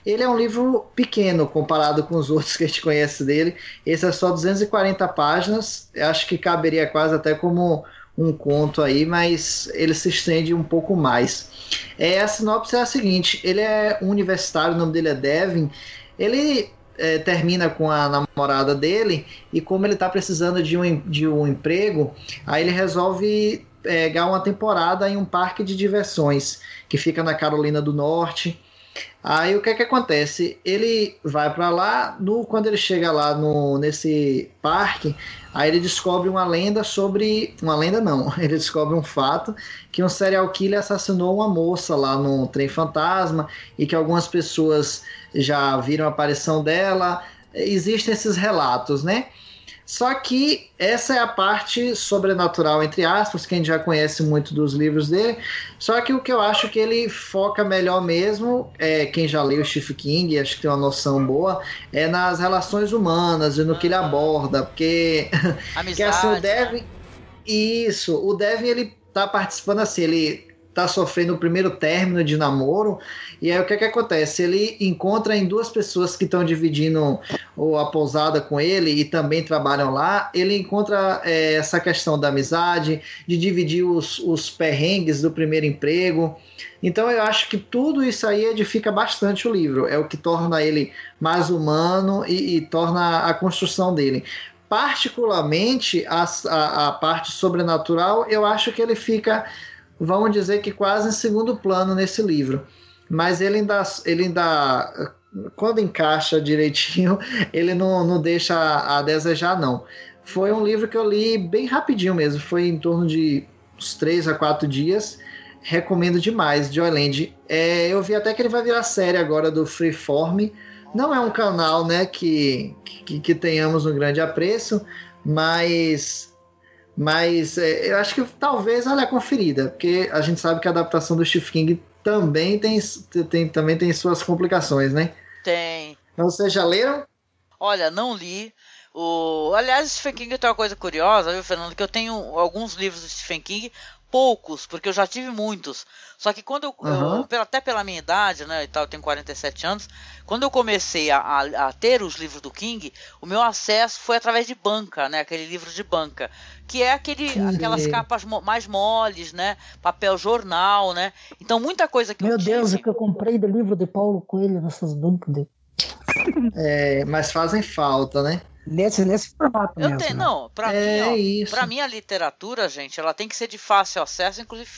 Ele é um livro pequeno comparado com os outros que a gente conhece dele. Esse é só 240 páginas. Eu acho que caberia quase até como um conto aí, mas ele se estende um pouco mais. É, a sinopse é a seguinte: ele é um universitário, o nome dele é Devin. Ele é, termina com a namorada dele e como ele está precisando de um, de um emprego, aí ele resolve pegar uma temporada em um parque de diversões que fica na Carolina do Norte. Aí o que é que acontece? Ele vai para lá, no, quando ele chega lá no, nesse parque, aí ele descobre uma lenda sobre. Uma lenda não, ele descobre um fato que um serial killer assassinou uma moça lá no trem fantasma e que algumas pessoas já viram a aparição dela. Existem esses relatos, né? Só que essa é a parte sobrenatural, entre aspas, que a gente já conhece muito dos livros dele. Só que o que eu acho que ele foca melhor mesmo, é, quem já leu Stephen King, acho que tem uma noção boa, é nas relações humanas e no que ele aborda. Porque, Amizade, que, assim, o Devin. Né? Isso, o Devin ele tá participando assim, ele tá sofrendo o primeiro término de namoro. E aí o que, é que acontece? Ele encontra em duas pessoas que estão dividindo a pousada com ele e também trabalham lá. Ele encontra é, essa questão da amizade, de dividir os, os perrengues do primeiro emprego. Então eu acho que tudo isso aí edifica bastante o livro. É o que torna ele mais humano e, e torna a construção dele particularmente a, a, a, parte sobrenatural, eu acho que ele fica vamos dizer que quase em segundo plano nesse livro. Mas ele ainda, ele ainda quando encaixa direitinho, ele não, não deixa a, desejar, não. Foi um livro que eu li bem rapidinho mesmo, foi em torno de uns 3 a 4 dias. Recomendo demais, Joyland. É, eu vi até que ele vai virar série agora do Freeform. Não é um canal né, que, que, que tenhamos um grande apreço, mas mas é, eu acho que talvez olha a conferida, porque a gente sabe que a adaptação do Stephen King também tem, tem, também tem suas complicações, né? Tem. Então, vocês já leram? Olha, não li. O... Aliás, Stephen King tem uma coisa curiosa, viu, Fernando? Que eu tenho alguns livros do Stephen King, poucos, porque eu já tive muitos. Só que quando eu, uhum. eu, até pela minha idade, né, e tal, eu tenho 47 anos, quando eu comecei a, a, a, ter os livros do King, o meu acesso foi através de banca, né, aquele livro de banca, que é aquele, aquelas capas mo mais moles, né, papel jornal, né. Então muita coisa que meu eu Deus, tive... o que eu comprei do livro de Paulo Coelho nessas bancas de... é, mas fazem falta, né? Nesse, nesse formato eu mesmo. Tenho, né? Não, pra é mim, ó, pra mim a literatura, gente, ela tem que ser de fácil acesso, inclusive,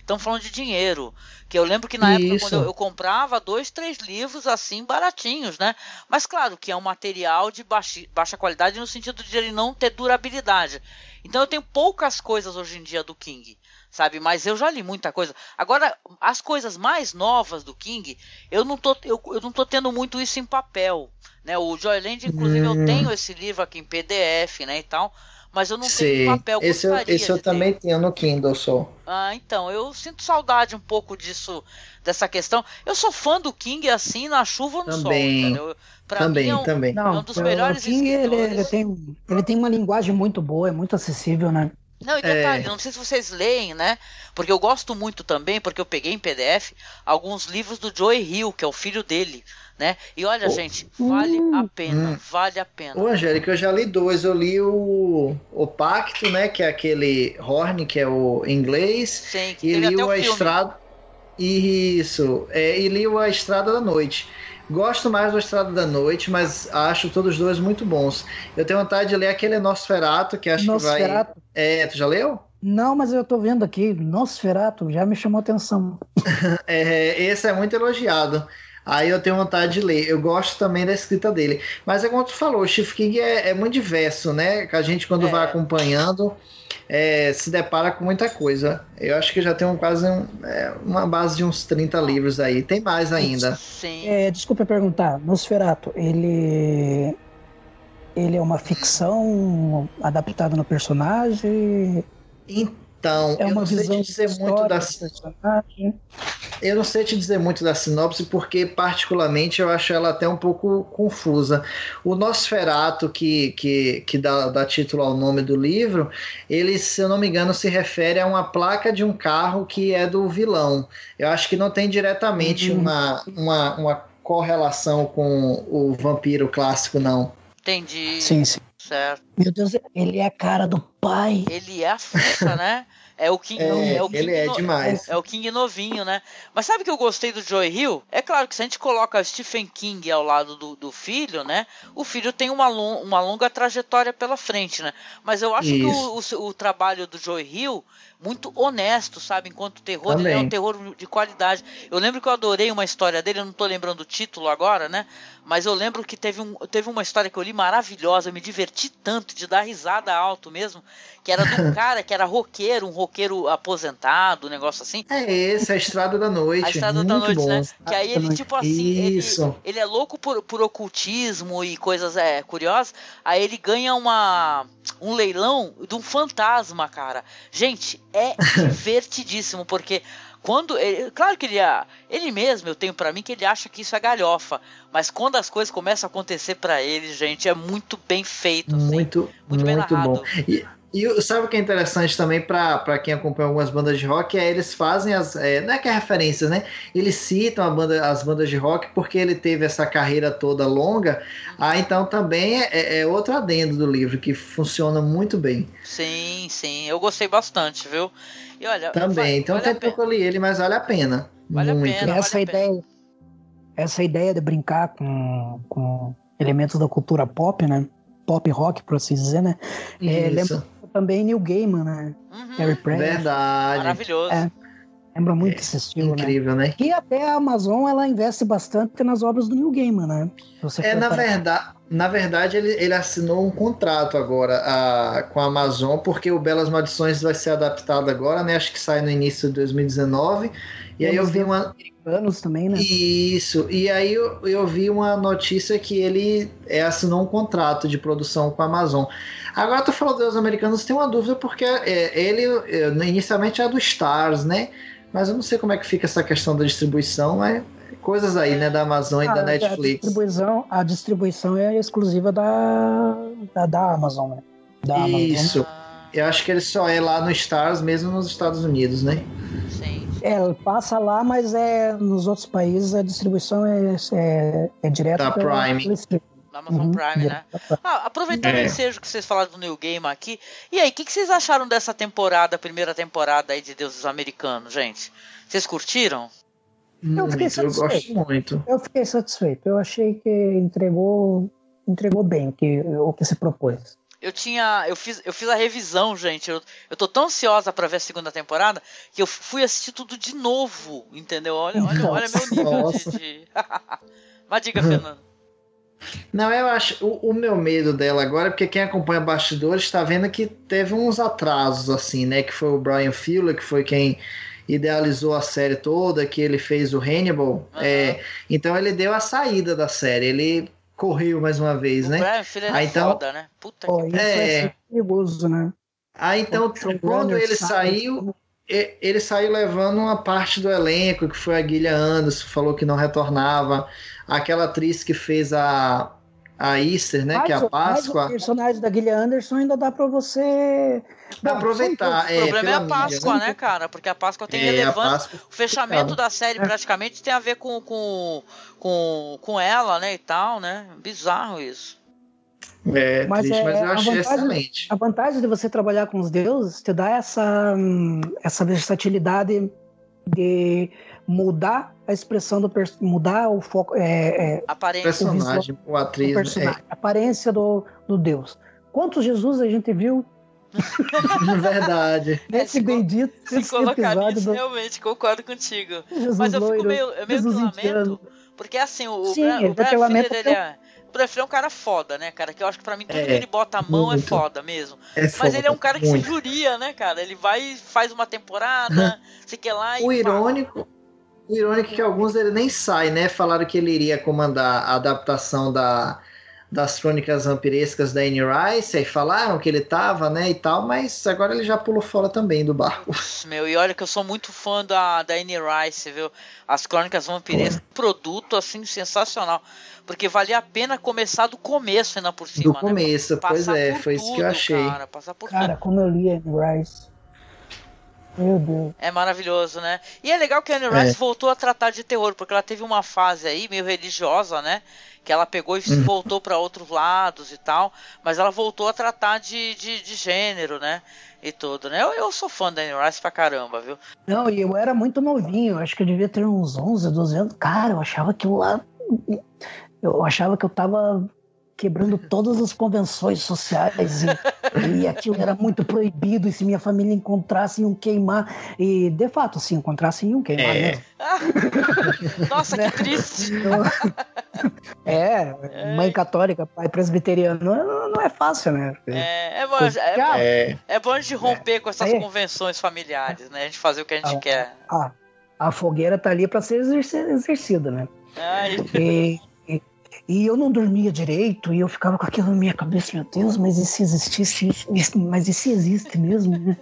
estamos é, falando de dinheiro. Que eu lembro que na isso. época, quando eu, eu, comprava dois, três livros assim, baratinhos, né? Mas claro que é um material de baixa, baixa qualidade no sentido de ele não ter durabilidade. Então eu tenho poucas coisas hoje em dia do King sabe? Mas eu já li muita coisa. Agora, as coisas mais novas do King, eu não tô, eu, eu não tô tendo muito isso em papel, né? O Joyland, inclusive, hum. eu tenho esse livro aqui em PDF, né, e tal, mas eu não Sim. tenho papel. Esse eu, esse eu também tenho no Kindle só. Ah, então, eu sinto saudade um pouco disso, dessa questão. Eu sou fã do King assim, na chuva ou no também. sol, entendeu? Pra também, mim é um, também. Não, é um dos melhores o King, ele, ele, tem, ele tem uma linguagem muito boa, é muito acessível, né? Não, e detalhe, é... não sei se vocês leem, né? Porque eu gosto muito também, porque eu peguei em PDF alguns livros do Joey Hill, que é o filho dele, né? E olha, oh. gente, vale hum, a pena, hum. vale a pena. Ô, Angélica, eu já li dois. Eu li o, o Pacto, né? Que é aquele Horn, que é o inglês. Sim, que e li o A Estrada. Isso, é, e li o A Estrada da Noite. Gosto mais do Estrada da Noite, mas acho todos dois muito bons. Eu tenho vontade de ler aquele Nosferato, que acho Nosferato. que vai. É, tu já leu? Não, mas eu tô vendo aqui, Nosferato, já me chamou atenção. é, esse é muito elogiado. Aí eu tenho vontade de ler. Eu gosto também da escrita dele. Mas é como tu falou, o Chief King é, é muito diverso, né? Que a gente, quando é. vai acompanhando, é, se depara com muita coisa. Eu acho que já tem um, quase um, é, uma base de uns 30 livros aí. Tem mais ainda. Sim. É, desculpa perguntar, Nosferato, ele. Ele é uma ficção adaptada no personagem? Então, é uma eu não sei te dizer muito da Eu não sei te dizer muito da sinopse porque particularmente eu acho ela até um pouco confusa. O Nosferato que que, que dá, dá título ao nome do livro, ele, se eu não me engano, se refere a uma placa de um carro que é do vilão. Eu acho que não tem diretamente uhum. uma, uma, uma correlação com o vampiro clássico não. Entendi. Sim, sim. Certo. Meu Deus, ele é a cara do pai. Ele é a força, né? É o King, é, é o King ele é no, demais. É, o King novinho, né? Mas sabe que eu gostei do Joey Hill? É claro que se a gente coloca Stephen King ao lado do, do filho, né? O filho tem uma, long, uma longa trajetória pela frente, né? Mas eu acho Isso. que o, o, o, trabalho do Joey Hill muito honesto, sabe? Enquanto terror, ele é um terror de qualidade. Eu lembro que eu adorei uma história dele, eu não tô lembrando o título agora, né? Mas eu lembro que teve, um, teve uma história que eu li maravilhosa, eu me diverti tanto de dar risada alto mesmo, que era de um cara que era roqueiro, um roqueiro aposentado, um negócio assim. É esse, a Estrada da Noite. A Estrada muito da Noite, bom. né? Que aí ele, tipo assim, Isso. Ele, ele é louco por, por ocultismo e coisas é, curiosas, aí ele ganha uma um leilão de um fantasma, cara. Gente, é divertidíssimo, porque quando. Ele, claro que ele, ele mesmo, eu tenho para mim que ele acha que isso é galhofa. Mas quando as coisas começam a acontecer para ele, gente, é muito bem feito. Assim, muito, muito, muito bem narrado. bom. E, e sabe o que é interessante também para quem acompanha algumas bandas de rock? É eles fazem as. É, não é que é referências, né? Eles citam banda, as bandas de rock porque ele teve essa carreira toda longa. Ah, então também é, é, é, outro adendo do livro que funciona muito bem. Sim, sim. Eu gostei bastante, viu? E olha. Também. Então vale tem pouco ali ele, mas vale a pena. Vale muito. a pena. Essa vale ideia. Pena. Essa ideia de brincar com, com elementos da cultura pop, né? Pop rock, por assim dizer, né? É, lembra também Neil Gaiman, né? Uhum. Harry Press. Verdade. Maravilhoso. É. Lembra muito É, esse estilo, né? Incrível, né? E até a Amazon, ela investe bastante nas obras do Neil Gaiman, né? Você É, na parar- verdade, na verdade ele, ele assinou um contrato agora a- com a Amazon, porque o Belas Maldições vai ser adaptado agora, né? Acho que sai no início de 2019. E aí eu vi uma. anos também, né? Isso, e aí eu, eu vi uma notícia que ele é, assinou um contrato de produção com a Amazon. Agora tu falou dos americanos, tem uma dúvida, porque é, ele é, inicialmente é do Stars, né? Mas eu não sei como é que fica essa questão da distribuição, mas coisas aí, né, da Amazon e Ah, da A Netflix. distribuição, a distribuição é exclusiva da, da, da Amazon, né? Da Amazon. Isso. Ah, Eu acho que ele só é lá no Stars, mesmo nos Estados Unidos, né? sim. É, ela passa lá, mas é nos outros países a distribuição é, é, é direta Da pela- Prime. Na Amazon Uhum, Prime, né? Ah, aproveitando É. o ensejo que vocês falaram do New Game aqui, e aí, o que, que vocês acharam dessa temporada, primeira temporada aí de Deuses Americanos, gente? Vocês curtiram? Muito, fiquei eu gosto satisfeito. muito. Eu fiquei satisfeito. Eu achei que entregou, entregou bem o que, o que se propôs. Eu tinha. Eu fiz, eu fiz a revisão, gente. Eu, eu tô tão ansiosa pra ver a segunda temporada que eu fui assistir tudo de novo, entendeu? Olha, olha, olha meu nível Nossa. de. de... Mas diga, Fernando. Não, eu acho. O, o meu medo dela agora, é porque quem acompanha bastidores está vendo que teve uns atrasos, assim, né? Que foi o Brian Fuller, que foi quem idealizou a série toda, que ele fez o Hannibal. Aham. É, então ele deu a saída da série. Ele correu mais uma vez, O né? Brian Fuller Ah, é então- foda, né? Puta Pô, que É. ser perigoso, né? Aí então, O showrunner quando ele sabe- saiu, e- ele saiu levando uma parte do elenco, que foi a Guilha Anderson, falou que não retornava. Aquela atriz que fez a, a Easter, né? que é a o- mas Páscoa. o personagem da Gillian Anderson ainda dá pra você. Bom, aproveitar. O É, problema é a mídia, Páscoa, né? né, cara? Porque a Páscoa tem É, relevância. Páscoa. O fechamento Cara. da série praticamente tem a ver com, com, com, com ela, né? E tal, né? Bizarro isso. É, Mas triste, é- mas eu a achei vantagem- excelente. A vantagem de você trabalhar com os deuses te dá essa, hum, essa versatilidade de mudar a expressão do pers- mudar o foco, é, é, Aparência. Personagem, o do atriz. personagem, a aparência do, do deus. Quantos Jesus a gente viu É, verdade. nesse se co- bendito Se esse colocar nisso, do realmente concordo contigo. Jesus Mas eu fico loiro, meio, eu meio lamento, indiano. porque assim, o, o Sim, o Brian até lamento Fuller, porque ele é. O é um cara foda, né, cara? Que eu acho que pra mim tudo É, que ele bota a mão é muito. foda mesmo. É Mas foda, ele é um cara que muito. se juria, né, cara? Ele vai, faz uma temporada, sei que lá e O pá. irônico, o irônico é que alguns ele nem sai, né? Falaram que ele iria comandar a adaptação da, das crônicas vampirescas da Anne Rice, aí falaram que ele tava, né, e tal, mas agora ele já pulou fora também do barco. Meu, e olha que eu sou muito fã da, da Anne Rice, viu? As Crônicas Vampirescas, produto assim sensacional. Porque valia a pena começar do começo ainda por cima, Do né? começo, pois Passar é, por foi isso que eu tudo, achei. Cara, passar por Cara, tudo. como eu li Anne Rice. Meu Deus. É maravilhoso, né? E é legal que a Anne É. Rice voltou a tratar de terror, porque ela teve uma fase aí meio religiosa, né? Que ela pegou e Uhum. voltou para outros lados e tal, mas ela voltou a tratar de, de, de gênero, né? E tudo, né? Eu, eu sou fã da Anne Rice pra caramba, viu? Não, e eu era muito novinho, acho que eu devia ter uns 11, 12 anos. Cara, eu achava que eu lá. Eu achava que eu tava quebrando todas as convenções sociais e, e aquilo era muito proibido. E se minha família encontrasse, iam queimar. E de fato, se encontrassem, iam queimar É. mesmo. Nossa, Né? que triste! É, mãe católica, pai presbiteriano, não, não é fácil, né? É, é bom, é, É, é bom a gente romper com essas Aí- convenções familiares, né? A gente fazer o que a gente Ah. quer. Ah, a fogueira tá ali para ser exercida, né? Ai, E, e- eu não dormia direito e eu ficava com aquilo na minha cabeça, meu Deus, mas e se existisse Mas e se existe mesmo? né?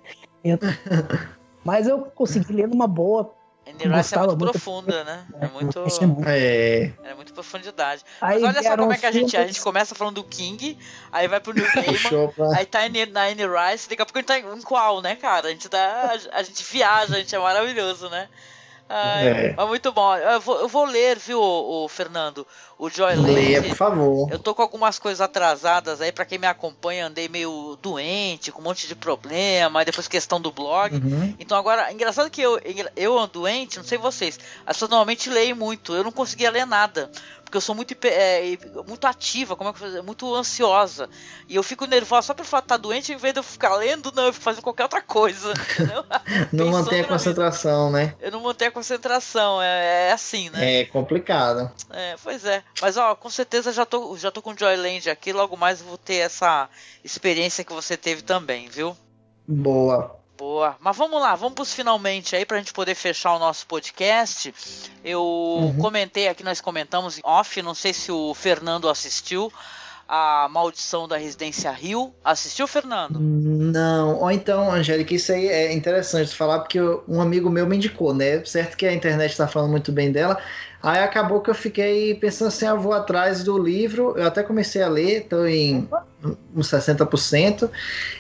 Eu- mas eu consegui ler numa boa. a Rice é muito muito. profunda, né? É muito, Achei muito. é. é muito profundidade. Aí Mas olha só como é que a gente, a filmes- gente começa falando do King, aí vai pro New Gaiman, pra... aí tá na Anne Rice, daqui a pouco a gente tá em qual, né, cara? A gente, dá, a gente viaja, a gente é maravilhoso, né? Ai, É. Mas muito bom. Eu vou, eu vou ler, viu, o, Fernando? O Joy Leia, por favor. Eu tô com algumas coisas atrasadas aí, pra quem me acompanha, andei meio doente, com um monte de problema, aí depois questão do blog. Uhum. Então agora, engraçado que eu, eu ando doente, não sei vocês, as pessoas normalmente leem muito, eu não conseguia ler nada. Porque eu sou muito, é, muito ativa, como é que eu muito ansiosa. E eu fico nervosa só pelo fato de estar doente, em vez de eu ficar lendo, não, eu fico fazendo qualquer outra coisa. não mantém a concentração, né? Eu não mantenho a concentração, é, é, assim, né? É complicado. É, pois é. Mas ó, com certeza já tô, já tô com Joyland aqui, logo mais vou ter essa experiência que você teve também, viu? Boa. Boa. Mas vamos lá, vamos pros finalmente aí pra gente poder fechar o nosso podcast. Eu uhum. comentei aqui, nós comentamos em off, não sei se o Fernando assistiu a Maldição da Residência Rio. Assistiu, Fernando? Não. Ou então, Angélica, isso aí é interessante falar, porque um amigo meu me indicou, né? Certo que a internet está falando muito bem dela, Aí acabou que eu fiquei pensando assim, eu vou atrás do livro, eu até comecei a ler, estou em uns 60%.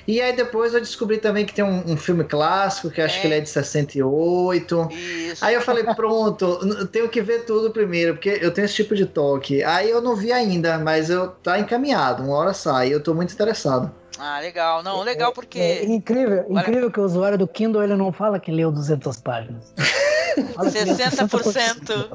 E aí depois eu descobri também que tem um, um filme clássico, que acho é. que ele é de 68. Isso. Aí eu falei, pronto, tenho que ver tudo primeiro, porque eu tenho esse tipo de toque. Aí eu não vi ainda, mas eu tá encaminhado, uma hora sai, eu estou muito interessado. Ah, legal. Não, legal porque. É, é incrível, incrível que o usuário do Kindle ele não fala que leu 200 páginas. 60%.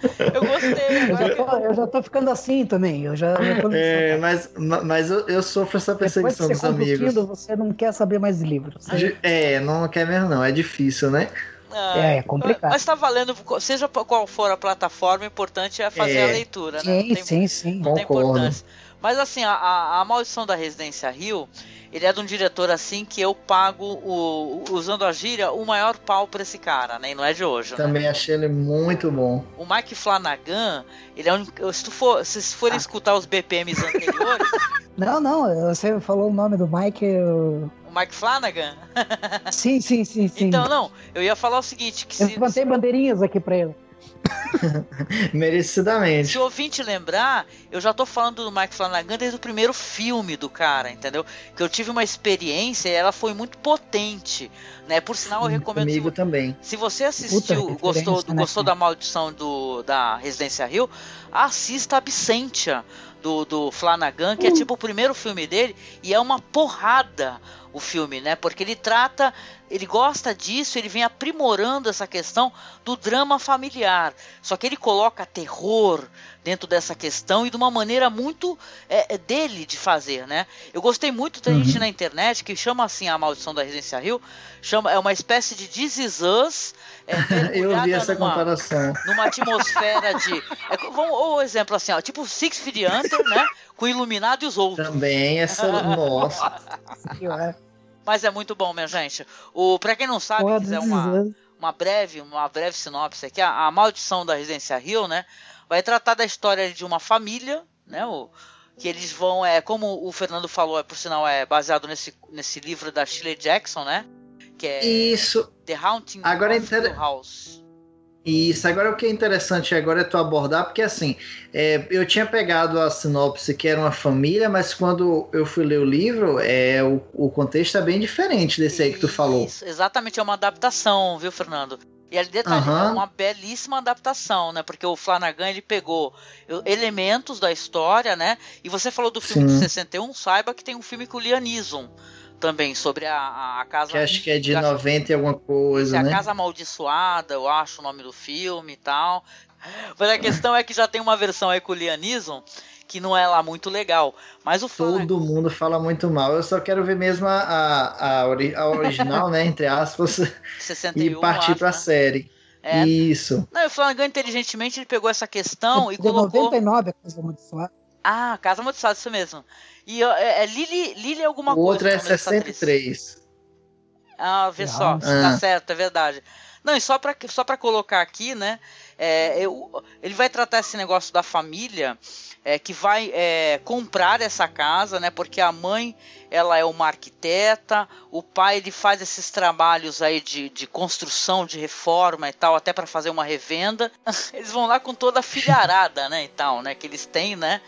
eu gostei. Eu já, tô, eu já, tô, ficando assim também. Eu já, já tô é, mas, mas eu, eu sofro essa perseguição dos amigos. Kindle, você não quer saber mais de livros. É, não quer mesmo, não. É difícil, né? Ah, é, é complicado. Mas tá valendo, seja qual for a plataforma, o importante é fazer é. a leitura, né? Sim, tem, sim, sim. Não tem importância. Mas assim, a, a, Maldição da Residência Rio, ele é de um diretor assim que eu pago, o, usando a gíria, o maior pau pra esse cara, né? E não é de hoje. Né? Também né? achei ele muito bom. O Mike Flanagan, ele é um. Se, tu for, se forem ah. escutar os BPMs anteriores. não, não, você falou o nome do Mike. Eu... O Mike Flanagan? sim, sim, sim, sim. Então, não, eu ia falar o seguinte: que eu se. Eu bandeirinhas aqui pra ele. Merecidamente. Se o ouvinte lembrar, eu já tô falando do Mike Flanagan desde o primeiro filme do cara, entendeu? Que eu tive uma experiência e ela foi muito potente, né? Por sinal, eu recomendo. Comigo se, também. Se você assistiu, Puta, gostou, né, gostou da maldição do, da Residência Rio, assista Absentia do, do Flanagan, que é tipo o primeiro filme dele, e é uma porrada o filme, né? Porque ele trata, ele gosta disso, ele vem aprimorando essa questão do drama familiar. Só que ele coloca terror dentro dessa questão e de uma maneira muito é, é dele de fazer, né? Eu gostei muito da uhum. gente na internet que chama assim a Maldição da Residência Rio, chama é uma espécie de This Is Us, é, Eu vi essa numa, comparação. Numa atmosfera de. É, vamos, ou exemplo assim, ó, tipo Six Feet Under, né? Com Iluminado e os outros. Também essa. Nossa. Mas é muito bom, minha gente. O, pra quem não sabe, quiser uma, uma breve, uma breve sinopse aqui, a, a Maldição da Residência Rio, né? Vai tratar da história de uma família, né? O, que eles vão, é, como o Fernando falou, é, por sinal, é baseado nesse, nesse livro da Shirley Jackson, né? que é Isso. The Haunting agora of inter... House. Isso, agora o que é interessante agora é tu abordar, porque assim, é, eu tinha pegado a sinopse que era uma família, mas quando eu fui ler o livro, é, o, o contexto é bem diferente desse aí que tu falou. Isso, exatamente, é uma adaptação, viu, Fernando? E ali detalhe, uhum. é uma belíssima adaptação, né? Porque o Flanagan ele pegou elementos da história, né? E você falou do filme Sim. de 61, saiba que tem um filme com o Liam Neeson também sobre a, a casa. Que acho que é de 90 e alguma coisa, né? A Casa Amaldiçoada, eu acho o nome do filme e tal. Mas a questão é que já tem uma versão aí com o Lianism que não é lá muito legal. Mas o Todo mundo fala muito mal. Eu só quero ver mesmo a, a, a, ori a original, né? Entre aspas. 61, e partir para a né? série. É. Isso. Não, o Flanagan, inteligentemente, ele pegou essa questão é, e colocou. 99 a Casa Amaldiçoada. Ah, Casa Amaldiçoada, isso mesmo. E é, é Lily, Lily alguma o coisa. O outro é 63. Ah, vê só, ah. tá certo, é verdade. Não, e só para só pra colocar aqui, né? É, eu, ele vai tratar esse negócio da família é, que vai é, comprar essa casa, né? Porque a mãe ela é uma arquiteta, o pai ele faz esses trabalhos aí de, de construção, de reforma e tal, até para fazer uma revenda. Eles vão lá com toda a filharada, né? E tal, né? Que eles têm, né?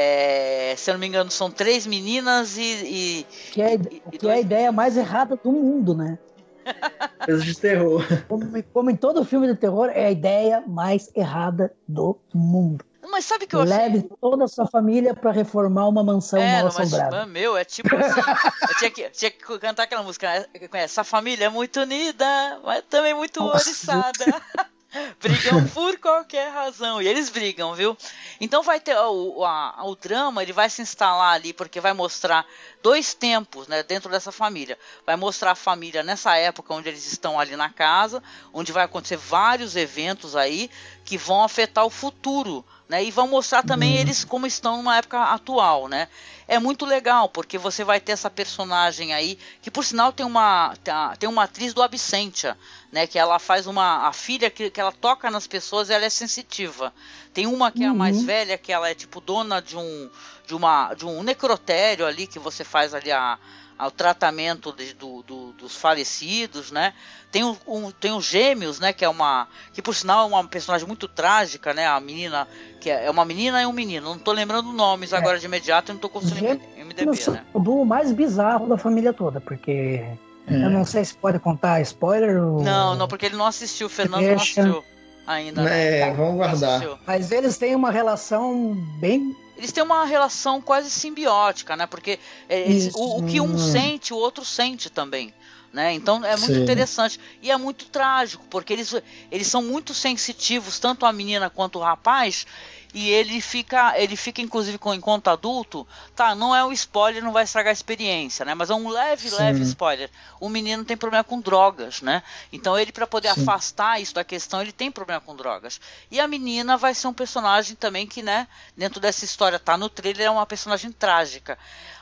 É, se eu não me engano, são três meninas e. e que é, e, que dois... é a ideia mais errada do mundo, né? Coisa de terror. Como, como, em todo filme de terror, é a ideia mais errada do mundo. Mas sabe que eu Leve achei... toda a sua família para reformar uma mansão é, mal assombrada. Mas, meu, é tipo assim. eu tinha que, tinha que cantar aquela música. Né? Essa família é muito unida, mas também muito oriçada. brigam por qualquer razão. E eles brigam, viu? Então vai ter o, a, o drama, ele vai se instalar ali, porque vai mostrar dois tempos né, dentro dessa família. Vai mostrar a família nessa época onde eles estão ali na casa, onde vai acontecer vários eventos aí que vão afetar o futuro. Né, e vão mostrar também uhum. eles como estão numa época atual, né? É muito legal, porque você vai ter essa personagem aí, que por sinal tem uma, tem uma atriz do Absentia, né? Que ela faz uma. A filha que, que ela toca nas pessoas, ela é sensitiva. Tem uma que é a mais uhum. velha, que ela é tipo dona de um, de uma, de um necrotério ali, que você faz ali a, ao tratamento de, do, do, dos falecidos, né? Tem, um, um, tem os gêmeos, né? Que é uma. Que por sinal é uma personagem muito trágica, né? A menina. Que é, é uma menina e um menino. Não estou lembrando nomes é. agora de imediato, não estou conseguindo MDB, né? O do mais bizarro da família toda, porque. É. Eu não sei se pode contar spoiler ou... Não, não, porque ele não assistiu, o Fernando Deixa... não assistiu ainda. Né? É, vamos guardar. Mas eles têm uma relação bem eles têm uma relação quase simbiótica, né? Porque eles, o, o, que um sente, o outro sente também. Né? Então é muito Sim. interessante e é muito trágico porque eles, eles são muito sensitivos tanto a menina quanto o rapaz e ele fica, ele fica inclusive com enquanto adulto, tá, não é um spoiler, não vai estragar a experiência, né? Mas é um leve, Sim. leve spoiler. O menino tem problema com drogas, né? Então ele para poder Sim. afastar isso da questão, ele tem problema com drogas. E a menina vai ser um personagem também que, né, dentro dessa história tá no trailer é uma personagem trágica.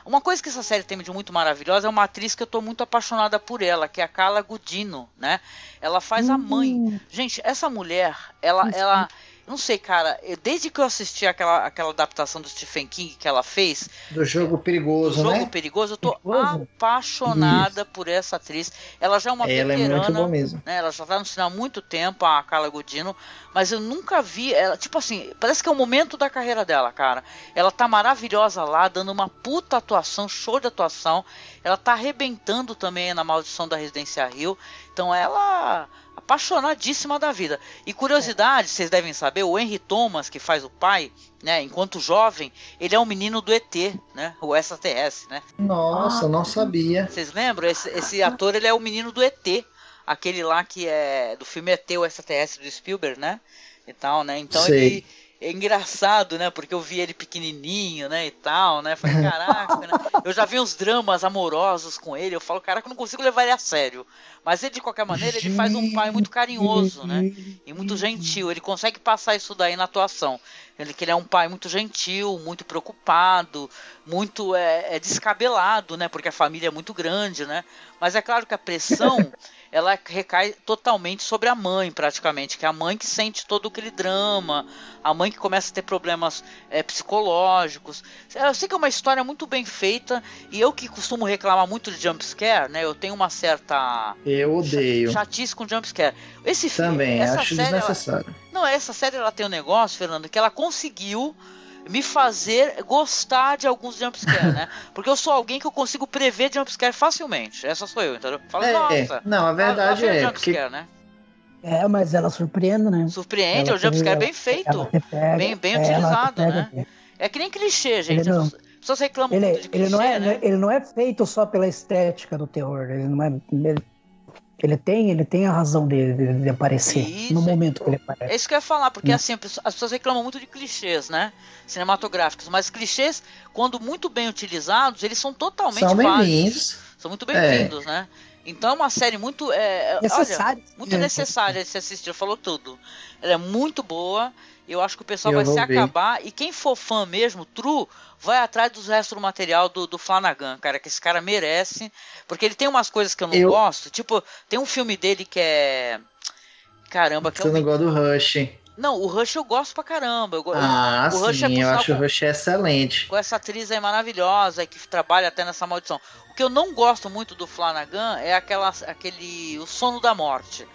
Uma coisa que essa série tem de muito maravilhosa é uma atriz que eu tô muito apaixonada por ela, que é a Carla Gudino, né? Ela faz a mãe. Hum. Gente, essa mulher, ela, ela não sei, cara, eu, desde que eu assisti aquela, aquela adaptação do Stephen King que ela fez. Do jogo perigoso, do né? Jogo perigoso, eu tô perigoso? apaixonada Isso. por essa atriz. Ela já é uma ela veterana. É muito boa mesmo. Né? Ela já tá no cinema há muito tempo, a Carla Godino, mas eu nunca vi ela. Tipo assim, parece que é o momento da carreira dela, cara. Ela tá maravilhosa lá, dando uma puta atuação, show de atuação. Ela tá arrebentando também na Maldição da Residência Rio. Então ela apaixonadíssima da vida. E curiosidade, vocês devem saber, o Henry Thomas, que faz o pai, né, enquanto jovem, ele é um menino do ET, né, o STS, né? Nossa, ah, não sabia. Vocês lembram? Esse, esse ator, ele é o menino do ET, aquele lá que é do filme ET, o STS do Spielberg, né? E tal, né? Então Sei. ele é engraçado, né? Porque eu vi ele pequenininho, né? E tal, né? Falei, caraca, né? Eu já vi uns dramas amorosos com ele. Eu falo, caraca, eu não consigo levar ele a sério. Mas ele, de qualquer maneira, ele faz um pai muito carinhoso, né? E muito gentil. Ele consegue passar isso daí na atuação. Ele que ele é um pai muito gentil, muito preocupado, muito é, é descabelado, né? Porque a família é muito grande, né? Mas é claro que a pressão ela recai totalmente sobre a mãe, praticamente, que é a mãe que sente todo aquele drama, a mãe que começa a ter problemas é, psicológicos. Eu sei que é uma história muito bem feita, e eu que costumo reclamar muito de jumpscare, né? Eu tenho uma certa. Eu odeio. Chatice com jumpscare. Esse Também, filme, acho série, desnecessário. Ela... Não, essa série ela tem um negócio, Fernando, que ela conseguiu me fazer gostar de alguns jumpscare, né? Porque eu sou alguém que eu consigo prever jumpscare facilmente. Essa sou eu, entendeu? Fala, é, nossa. Não, a verdade é. Jumpscare, porque... né? É, mas ela surpreende, né? Surpreende, ela é o jumpscare bem feito. Pega, bem, bem utilizado, pega, né? É que nem clichê, gente. As pessoas reclamam ele, muito de clichê, ele não é, né? Ele não é feito só pela estética do terror. Ele não é. Ele ele tem, ele tem a razão dele de, aparecer isso, no momento que ele aparece. É isso que eu ia falar, porque hum. assim, as pessoas reclamam muito de clichês, né? Cinematográficos, mas clichês, quando muito bem utilizados, eles são totalmente são bem-vindos. São muito bem-vindos, é. né? Então é uma série muito. É, necessária. Olha, muito necessária de se assistir, falou tudo. Ela é muito boa. Eu acho que o pessoal eu vai se ver. acabar. E quem for fã mesmo, true, vai atrás dos restos do material do, do Flanagan, cara, que esse cara merece. Porque ele tem umas coisas que eu não eu... gosto. Tipo, tem um filme dele que é. Caramba, que Você é um... não gosta do Rush. Não, o Rush eu gosto pra caramba. Eu, ah, o Rush sim, é eu acho com, o Rush excelente. Com essa atriz aí maravilhosa que trabalha até nessa maldição. O que eu não gosto muito do Flanagan é aquela, aquele O Sono da Morte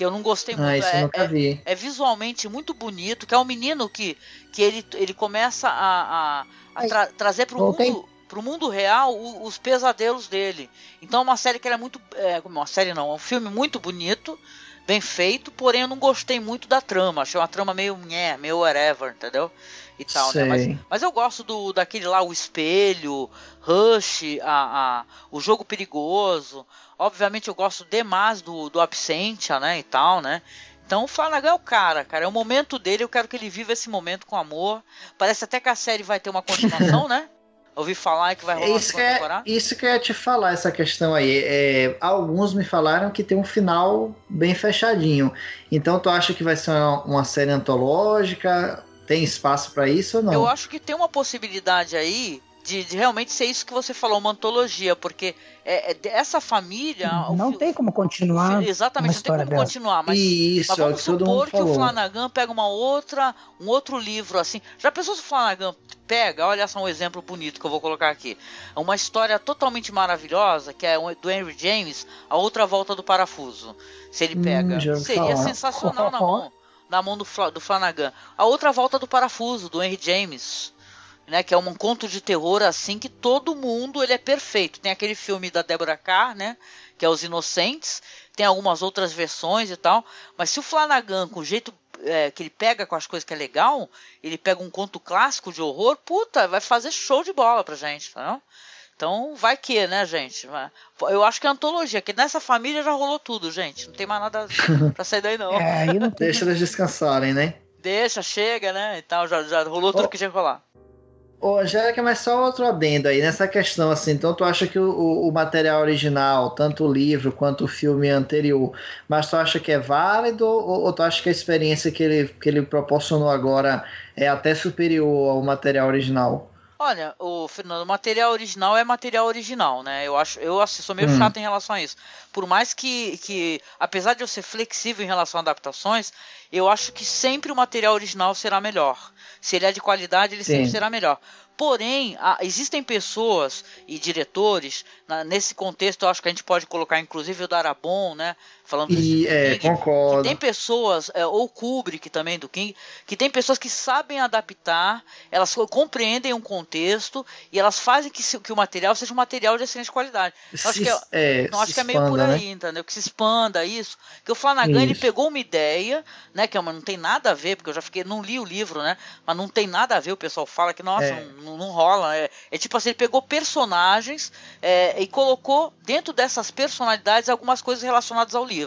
que eu não gostei muito. Ah, isso é, nunca é, vi. É, visualmente muito bonito, que é um menino que, que ele, ele começa a, a, a tra trazer para o mundo pro mundo real os pesadelos dele. Então é uma série que era muito. É, uma série não, é um filme muito bonito, bem feito, porém eu não gostei muito da trama. Achei uma trama meio nhé, meio whatever, entendeu? E tal, né? mas, mas, eu gosto do daquele lá, o espelho, Rush, a, a, o jogo perigoso. Obviamente eu gosto demais do, do Absentia, né? E tal, né? Então o Flanagan é o cara, cara. É o momento dele, eu quero que ele viva esse momento com amor. Parece até que a série vai ter uma continuação, né? Ouvi falar que vai rolar isso que é, Isso que eu ia te falar, essa questão aí. É, alguns me falaram que tem um final bem fechadinho. Então tu acha que vai ser uma, uma série antológica? Tem espaço para isso ou não? Eu acho que tem uma possibilidade aí de, de, realmente ser isso que você falou, uma antologia, porque é, é essa família. Não tem como continuar. Exatamente, não tem como dessa. continuar. Mas, isso, mas vamos é supor que o Flanagan pega uma outra, um outro livro assim. Já pensou se o Flanagan pega, olha só um exemplo bonito que eu vou colocar aqui. Uma história totalmente maravilhosa, que é do Henry James, A Outra Volta do Parafuso. Se ele pega. Hum, seria falar. sensacional na mão. Na mão do, do Flanagan. A outra volta do parafuso, do Henry James né? Que é um conto de terror assim que todo mundo ele é perfeito. Tem aquele filme da Deborah Carr, né? Que é Os Inocentes. Tem algumas outras versões e tal. Mas se o Flanagan, com o jeito é, que ele pega com as coisas que é legal, ele pega um conto clássico de horror, puta, vai fazer show de bola pra gente, tá? Então vai que, né, gente? Eu acho que é antologia, que nessa família já rolou tudo, gente. Não tem mais nada pra sair daí, não. É, não Deixa eles descansarem, né? Deixa, chega, né? E tal, já, já rolou tudo que tinha que rolar. Ô, Angélica, mas só outro adendo aí nessa questão, assim, então tu acha que o, o, material original, tanto o livro quanto o filme anterior, mas tu acha que é válido ou, ou tu acha que a experiência que ele, que ele proporcionou agora é até superior ao material original? Olha, o Fernando, o material original é material original, né? Eu acho, eu assim, sou meio hum. chato em relação a isso. Por mais que, que, apesar de eu ser flexível em relação a adaptações, eu acho que sempre o material original será melhor. Se ele é de qualidade, ele Sim. sempre será melhor. Porém, há, existem pessoas e diretores, na, nesse contexto, eu acho que a gente pode colocar inclusive o Darabon, né? Falando e, é, King, concordo. tem pessoas, é, ou Kubrick também do King, que tem pessoas que sabem adaptar, elas compreendem um contexto e elas fazem que, que o material seja um material de excelente qualidade. Se, acho que é, é, acho que é meio por aí, né? entendeu? Que se expanda isso. Que o Flanagan isso. ele pegou uma ideia, né? Que é uma, não tem nada a ver, porque eu já fiquei, não li o livro, né? Mas não tem nada a ver, o pessoal fala que, nossa, é. não, não, rola. É, é, tipo assim, ele pegou personagens é, e colocou dentro dessas personalidades algumas coisas relacionadas ao livro.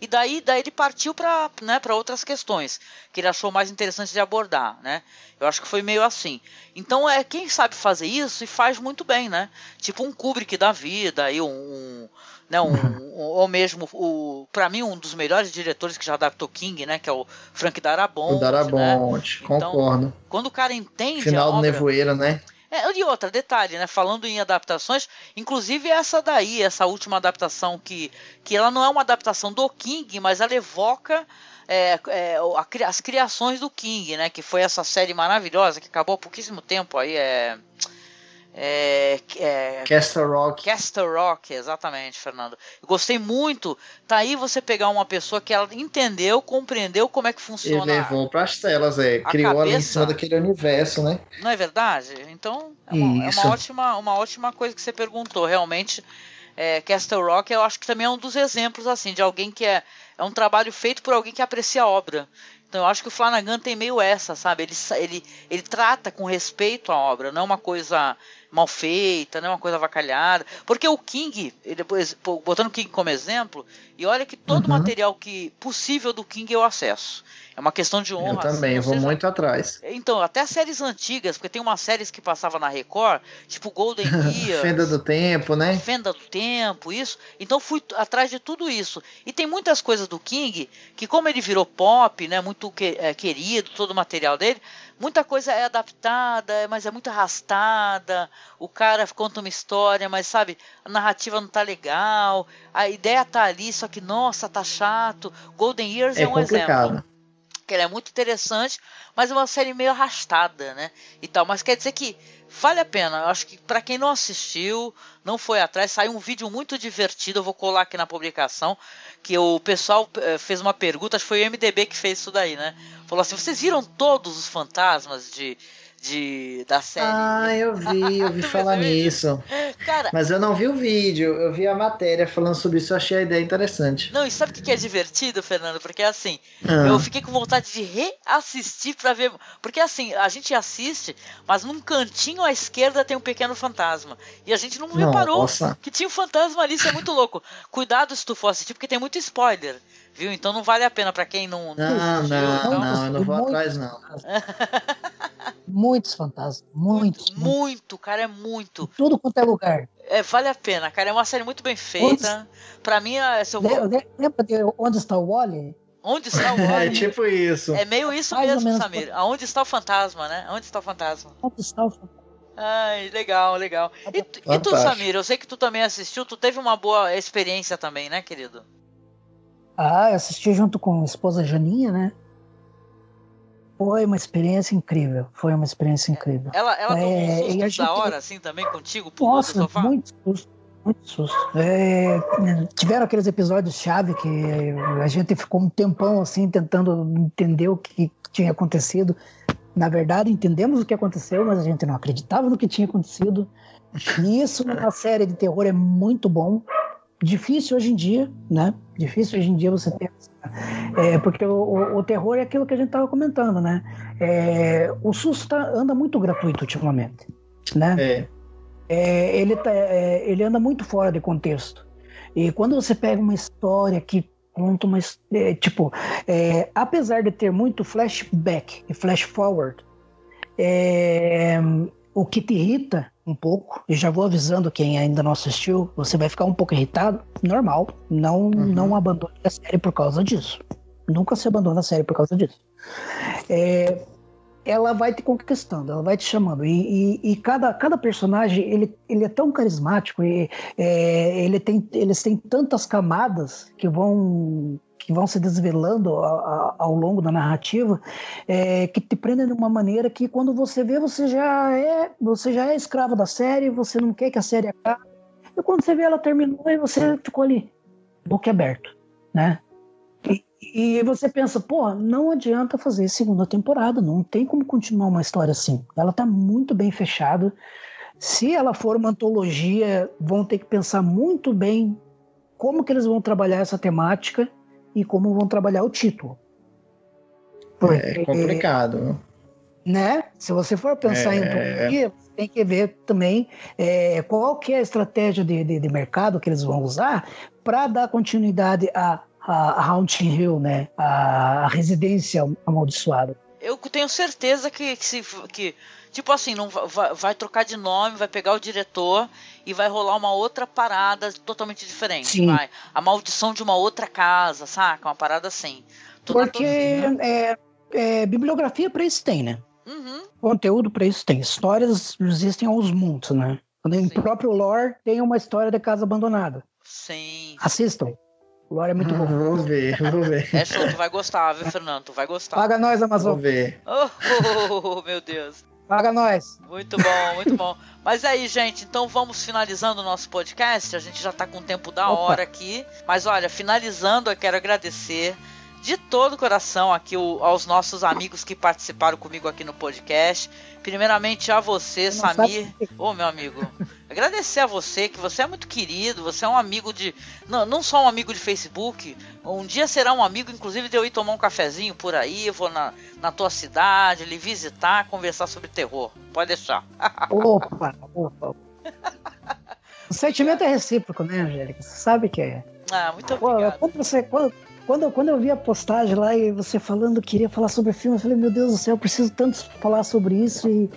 E daí, daí ele partiu para né, outras questões que ele achou mais interessantes de abordar, né? Eu acho que foi meio assim. Então é quem sabe fazer isso e faz muito bem, né? Tipo um Kubrick da vida, aí um, um né, um, um, ou mesmo o para mim um dos melhores diretores que já adaptou King, né, que é o Frank Darabont. O Darabont, né? concordo. Então, quando o cara entende Final a obra, do Nevoeiro, né? É, e outra, detalhe, né? Falando em adaptações, inclusive essa daí, essa última adaptação que, que ela não é uma adaptação do King, mas ela evoca é, é, a, as criações do King, né? Que foi essa série maravilhosa que acabou há pouquíssimo tempo aí, é é, é, Castle Rock. Castle Rock, exatamente, Fernando. Eu gostei muito. Tá aí você pegar uma pessoa que ela entendeu, compreendeu como é que funciona. E levou para as telas, é. Criou cabeça. ali em cima daquele universo, né? Não é verdade? Então, é uma, é uma, ótima, uma ótima coisa que você perguntou. Realmente, é, Castle Rock, eu acho que também é um dos exemplos, assim, de alguém que é. É um trabalho feito por alguém que aprecia a obra. Então eu acho que o Flanagan tem meio essa, sabe? Ele, ele, ele trata com respeito a obra, não é uma coisa mal feita, não é uma coisa avacalhada. Porque o King, ele, botando o King como exemplo, e olha que todo uhum. material que possível do King eu acesso. É uma questão de honra. Eu também, assim, eu vou seja, muito atrás. Então, até séries antigas, porque tem umas séries que passava na Record, tipo Golden Years. Fenda do Tempo, né? Fenda do Tempo, isso. Então fui atrás de tudo isso. E tem muitas coisas do King que, como ele virou pop, né, muito que, é, querido, todo o material dele, muita coisa é adaptada, mas é muito arrastada. O cara conta uma história, mas sabe, a narrativa não tá legal. A ideia tá ali, só que nossa, tá chato. Golden Years é, é um complicado. exemplo que ela é muito interessante, mas é uma série meio arrastada, né? E tal, mas quer dizer que vale a pena. Eu acho que para quem não assistiu, não foi atrás, saiu um vídeo muito divertido, eu vou colar aqui na publicação, que o pessoal eh, fez uma pergunta, acho que foi o MDB que fez isso daí, né? Falou assim: "Vocês viram todos os fantasmas de de, da série. Ah, eu vi, eu vi falar nisso. Cara, Mas eu não vi o vídeo, eu vi a matéria falando sobre isso, eu achei a ideia interessante. Não, e sabe o que é divertido, Fernando? Porque assim, ah. eu fiquei com vontade de reassistir para ver. Porque assim, a gente assiste, mas num cantinho à esquerda tem um pequeno fantasma. E a gente não reparou que tinha um fantasma ali, isso é muito louco. Cuidado se tu for assistir, porque tem muito spoiler. Viu? Então não vale a pena para quem não. Não, não, não, então... não, eu não vou atrás, não. Muitos fantasmas, muitos. Muito, muito, cara, é muito. Tudo quanto é lugar. É, vale a pena, cara. É uma série muito bem feita. Onde... Pra mim, é, se eu vou... Lembra de Onde está o Wally? Onde está o Wally? É tipo isso. É meio isso Mais mesmo, Samir. Aonde está o fantasma, né? Onde está o fantasma? Onde está o fantasma? Ai, legal, legal. E, e tu, Samir, eu sei que tu também assistiu, tu teve uma boa experiência também, né, querido? Ah, eu assisti junto com a esposa Janinha, né? Foi uma experiência incrível. Foi uma experiência incrível. Ela, ela tomou é, um susto gente... da hora, assim, também contigo? Nossa, sofá? muito susto. Muito susto. É, tiveram aqueles episódios chave que a gente ficou um tempão assim tentando entender o que tinha acontecido. Na verdade, entendemos o que aconteceu, mas a gente não acreditava no que tinha acontecido. E isso numa série de terror é muito bom. Difícil hoje em dia, né? Difícil hoje em dia você ter. É, porque o, o, terror é aquilo que a gente estava comentando, né? É, o susto tá, anda muito gratuito ultimamente, né? É. É, ele, tá, é, ele anda muito fora de contexto. E quando você pega uma história que conta uma. É, tipo, é, apesar de ter muito flashback e flash forward, é, o que te irrita um pouco, e já vou avisando quem ainda não assistiu, você vai ficar um pouco irritado, normal. Não, uhum. não abandone a série por causa disso. Nunca se abandona a série por causa disso. É, ela vai te conquistando, ela vai te chamando. E, e, e, cada, cada personagem, ele, ele é tão carismático, e, é, ele tem, eles têm tantas camadas que vão que vão se desvelando ao longo da narrativa, é, que te prendem de uma maneira que quando você vê, você já é você já é escravo da série, você não quer que a série acabe. E quando você vê ela terminou, e você ficou ali, boca aberto, né? E você pensa, pô, não adianta fazer segunda temporada, não tem como continuar uma história assim. Ela tá muito bem fechada. Se ela for uma antologia, vão ter que pensar muito bem como que eles vão trabalhar essa temática e como vão trabalhar o título. Porque, é complicado. Né? Se você for pensar é... em antologia, você tem que ver também é, qual que é a estratégia de, de, de mercado que eles vão usar para dar continuidade a a, Haunting Hill, né? A, a residência amaldiçoada. Eu tenho certeza que, que, se, que tipo assim, não vai, vai, trocar de nome, vai pegar o diretor e vai rolar uma outra parada totalmente diferente. Sim. Vai. A maldição de uma outra casa, saca? Uma parada assim. Porque é, é, bibliografia para isso tem, né? Uhum. Conteúdo para isso tem. Histórias existem aos montes, né? No próprio lore tem uma história da casa abandonada. Sim. Assistam. O é muito bom. Vou ver, vou ver. É show, tu vai gostar, viu, Fernando? Tu vai gostar. Paga nós, Amazon. Vou ver. Oh, oh, oh, meu Deus. Paga nós. Muito bom, muito bom. Mas aí, gente, então vamos finalizando o nosso podcast. A gente já tá com o tempo da Opa. hora aqui. Mas olha, finalizando, eu quero agradecer de todo o coração aqui o, aos nossos amigos que participaram comigo aqui no podcast. Primeiramente a você, Samir. Ô, oh, meu amigo. Agradecer a você, que você é muito querido, você é um amigo de. Não, não só um amigo de Facebook. Um dia será um amigo, inclusive, de eu ir tomar um cafezinho por aí, vou na, na tua cidade, lhe visitar, conversar sobre terror. Pode deixar. Opa, opa. O sentimento é recíproco, né, Angélica? Você sabe que é. Ah, muito obrigado. Pô, quando você, quando, quando, quando eu vi a postagem lá e você falando que queria falar sobre filme, eu falei, meu Deus do céu, eu preciso tanto falar sobre isso e,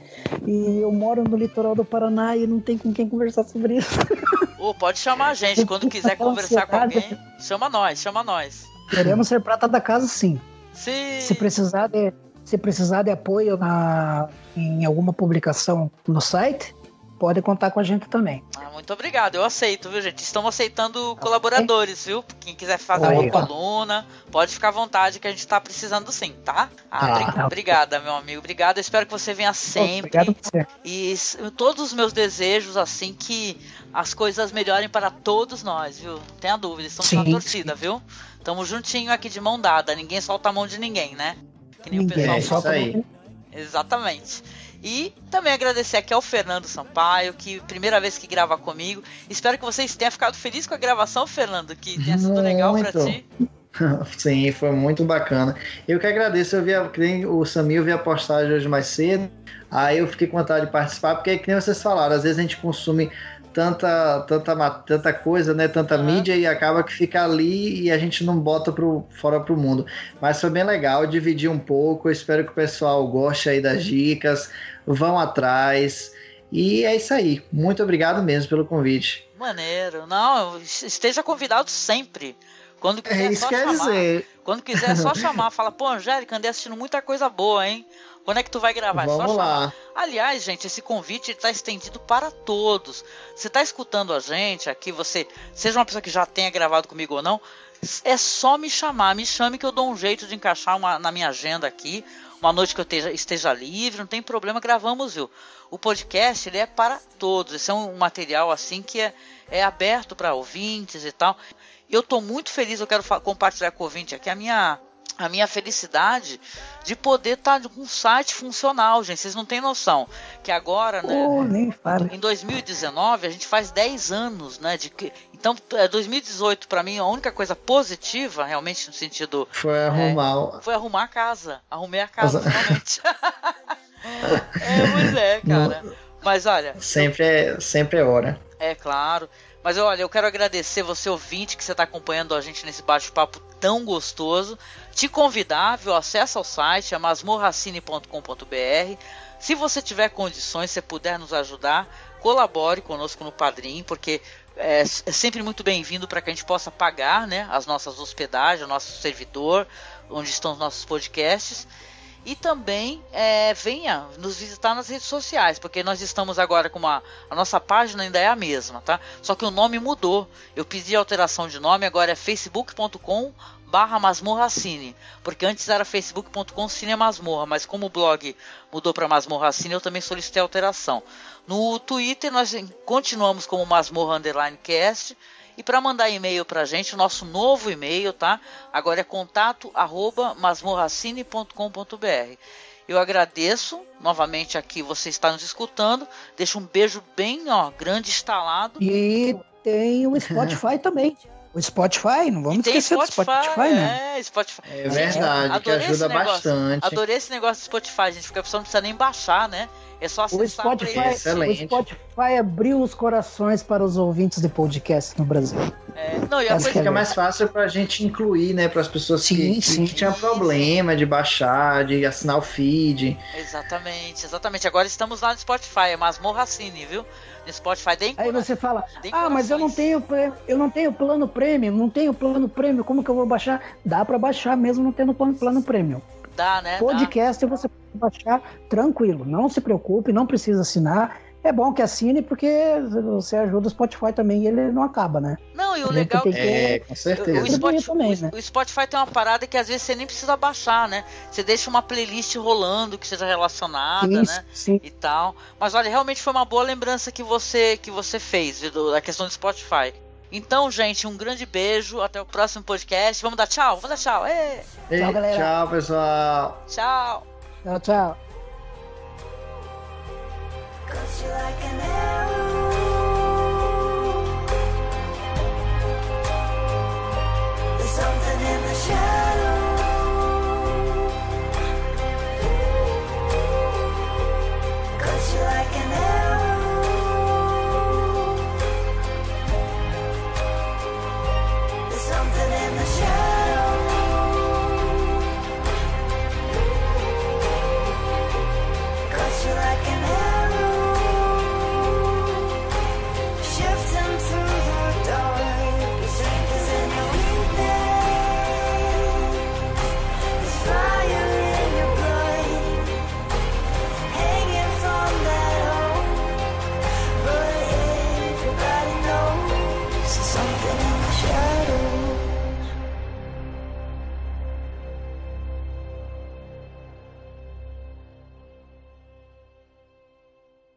e eu moro no litoral do Paraná e não tem com quem conversar sobre isso. Oh, pode chamar a gente, quando quiser conversar com alguém, chama nós, chama nós. Queremos ser prata da casa, sim. Sim. Se precisar de, se precisar de apoio na, em alguma publicação no site, pode contar com a gente também. Ah, muito obrigado, eu aceito, viu, gente? Estamos aceitando colaboradores, viu? Quem quiser fazer Oi, uma coluna, pode ficar à vontade que a gente está precisando sim, tá? Ah, ah, obrigada, meu amigo. Obrigado. Eu espero que você venha sempre. Obrigado você. E todos os meus desejos, assim, que as coisas melhorem para todos nós, viu? Não tenha dúvida, estamos sim, na torcida, sim. viu? Tamo juntinho aqui de mão dada, ninguém solta a mão de ninguém, né? Que nem ninguém, o pessoal. É isso aí. Exatamente. E também agradecer aqui ao Fernando Sampaio, que primeira vez que grava comigo. Espero que vocês tenham ficado felizes com a gravação, Fernando, que tenha sido muito. legal para ti. Sim, foi muito bacana. Eu que agradeço, eu vi o Samir, eu vi a postagem hoje mais cedo, aí eu fiquei com vontade de participar, porque é que nem vocês falaram, às vezes a gente consome tanta, tanta, tanta coisa, né? Tanta uhum. mídia e acaba que fica ali e a gente não bota pro, fora pro mundo. Mas foi bem legal dividir um pouco. Eu espero que o pessoal goste aí das dicas, vão atrás. E é isso aí. Muito obrigado mesmo pelo convite. Maneiro. Não, esteja convidado sempre. Quando quiser, é isso só quer chamar. dizer. Quando quiser, é só chamar. Fala, pô, Angélica, andei assistindo muita coisa boa, hein? Quando é que tu vai gravar? Vamos é só lá. chamar. Aliás, gente, esse convite está estendido para todos. Você está escutando a gente aqui, você, seja uma pessoa que já tenha gravado comigo ou não, é só me chamar. Me chame que eu dou um jeito de encaixar uma, na minha agenda aqui. Uma noite que eu esteja, esteja livre, não tem problema, gravamos, viu? O podcast ele é para todos. Esse é um material assim que é, é aberto para ouvintes e tal. Eu estou muito feliz, eu quero compartilhar com o ouvinte aqui a minha, a minha felicidade de poder estar tá com um site funcional, gente. Vocês não têm noção. Que agora, né? Oh, nem fala. Em 2019, a gente faz 10 anos, né? De que, então, 2018, para mim, a única coisa positiva, realmente, no sentido. Foi arrumar. É, foi arrumar a casa. Arrumei a casa, realmente. é, pois é, cara. Mas olha. Sempre é, sempre é hora. É claro. Mas olha, eu quero agradecer você ouvinte que você está acompanhando a gente nesse bate-papo tão gostoso. Te convidar, viu? Acesse ao site, é masmorracine.com.br. Se você tiver condições, se puder nos ajudar, colabore conosco no Padrim, porque é, é sempre muito bem-vindo para que a gente possa pagar né, as nossas hospedagens, o nosso servidor, onde estão os nossos podcasts. E também é, venha nos visitar nas redes sociais, porque nós estamos agora com uma. A nossa página ainda é a mesma, tá? Só que o nome mudou. Eu pedi alteração de nome, agora é facebook.com barra masmorracine, porque antes era facebook.com cinemasmorra, mas como o blog mudou para masmorracine, eu também solicitei alteração. No Twitter nós continuamos como masmorra underline cast, e para mandar e-mail para a gente, o nosso novo e-mail, tá? Agora é contato arroba masmorracine.com.br. Eu agradeço novamente aqui você está nos escutando. Deixo um beijo bem ó, grande instalado. E tem o Spotify também. O Spotify, não vamos esquecer Spotify, do Spotify, né? É, Spotify. É verdade, que ajuda bastante. Adorei esse negócio do Spotify, gente, porque a pessoa não precisa nem baixar, né? É só acessar o Spotify, o Spotify abriu os corações para os ouvintes de podcast no Brasil. É, não, e a coisa que é mais fácil para a gente incluir, né, para as pessoas sim, que, sim. que tinham problema de baixar, de assinar o feed. Exatamente, exatamente. Agora estamos lá no Spotify, é Masmorra Cine, viu? No Spotify tem Aí você fala: "Ah, mas eu não tenho eu não tenho plano premium, não tenho plano premium, como que eu vou baixar?" Dá para baixar mesmo não tendo plano, plano premium. Dá, né? Podcast Dá. você pode baixar tranquilo, não se preocupe, não precisa assinar. É bom que assine porque você ajuda o Spotify também e ele não acaba, né? Não, e o legal que... É, com certeza. O Spotify, também, né? o Spotify tem uma parada que às vezes você nem precisa baixar, né? Você deixa uma playlist rolando que seja relacionada, sim, né? Sim. E tal. Mas olha, realmente foi uma boa lembrança que você que você fez viu, da questão do Spotify. Então, gente, um grande beijo. Até o próximo podcast. Vamos dar tchau? Vamos dar tchau. Ei. Ei, tchau, galera. Tchau, pessoal. Tchau. Tchau, tchau. There's something in the shadows.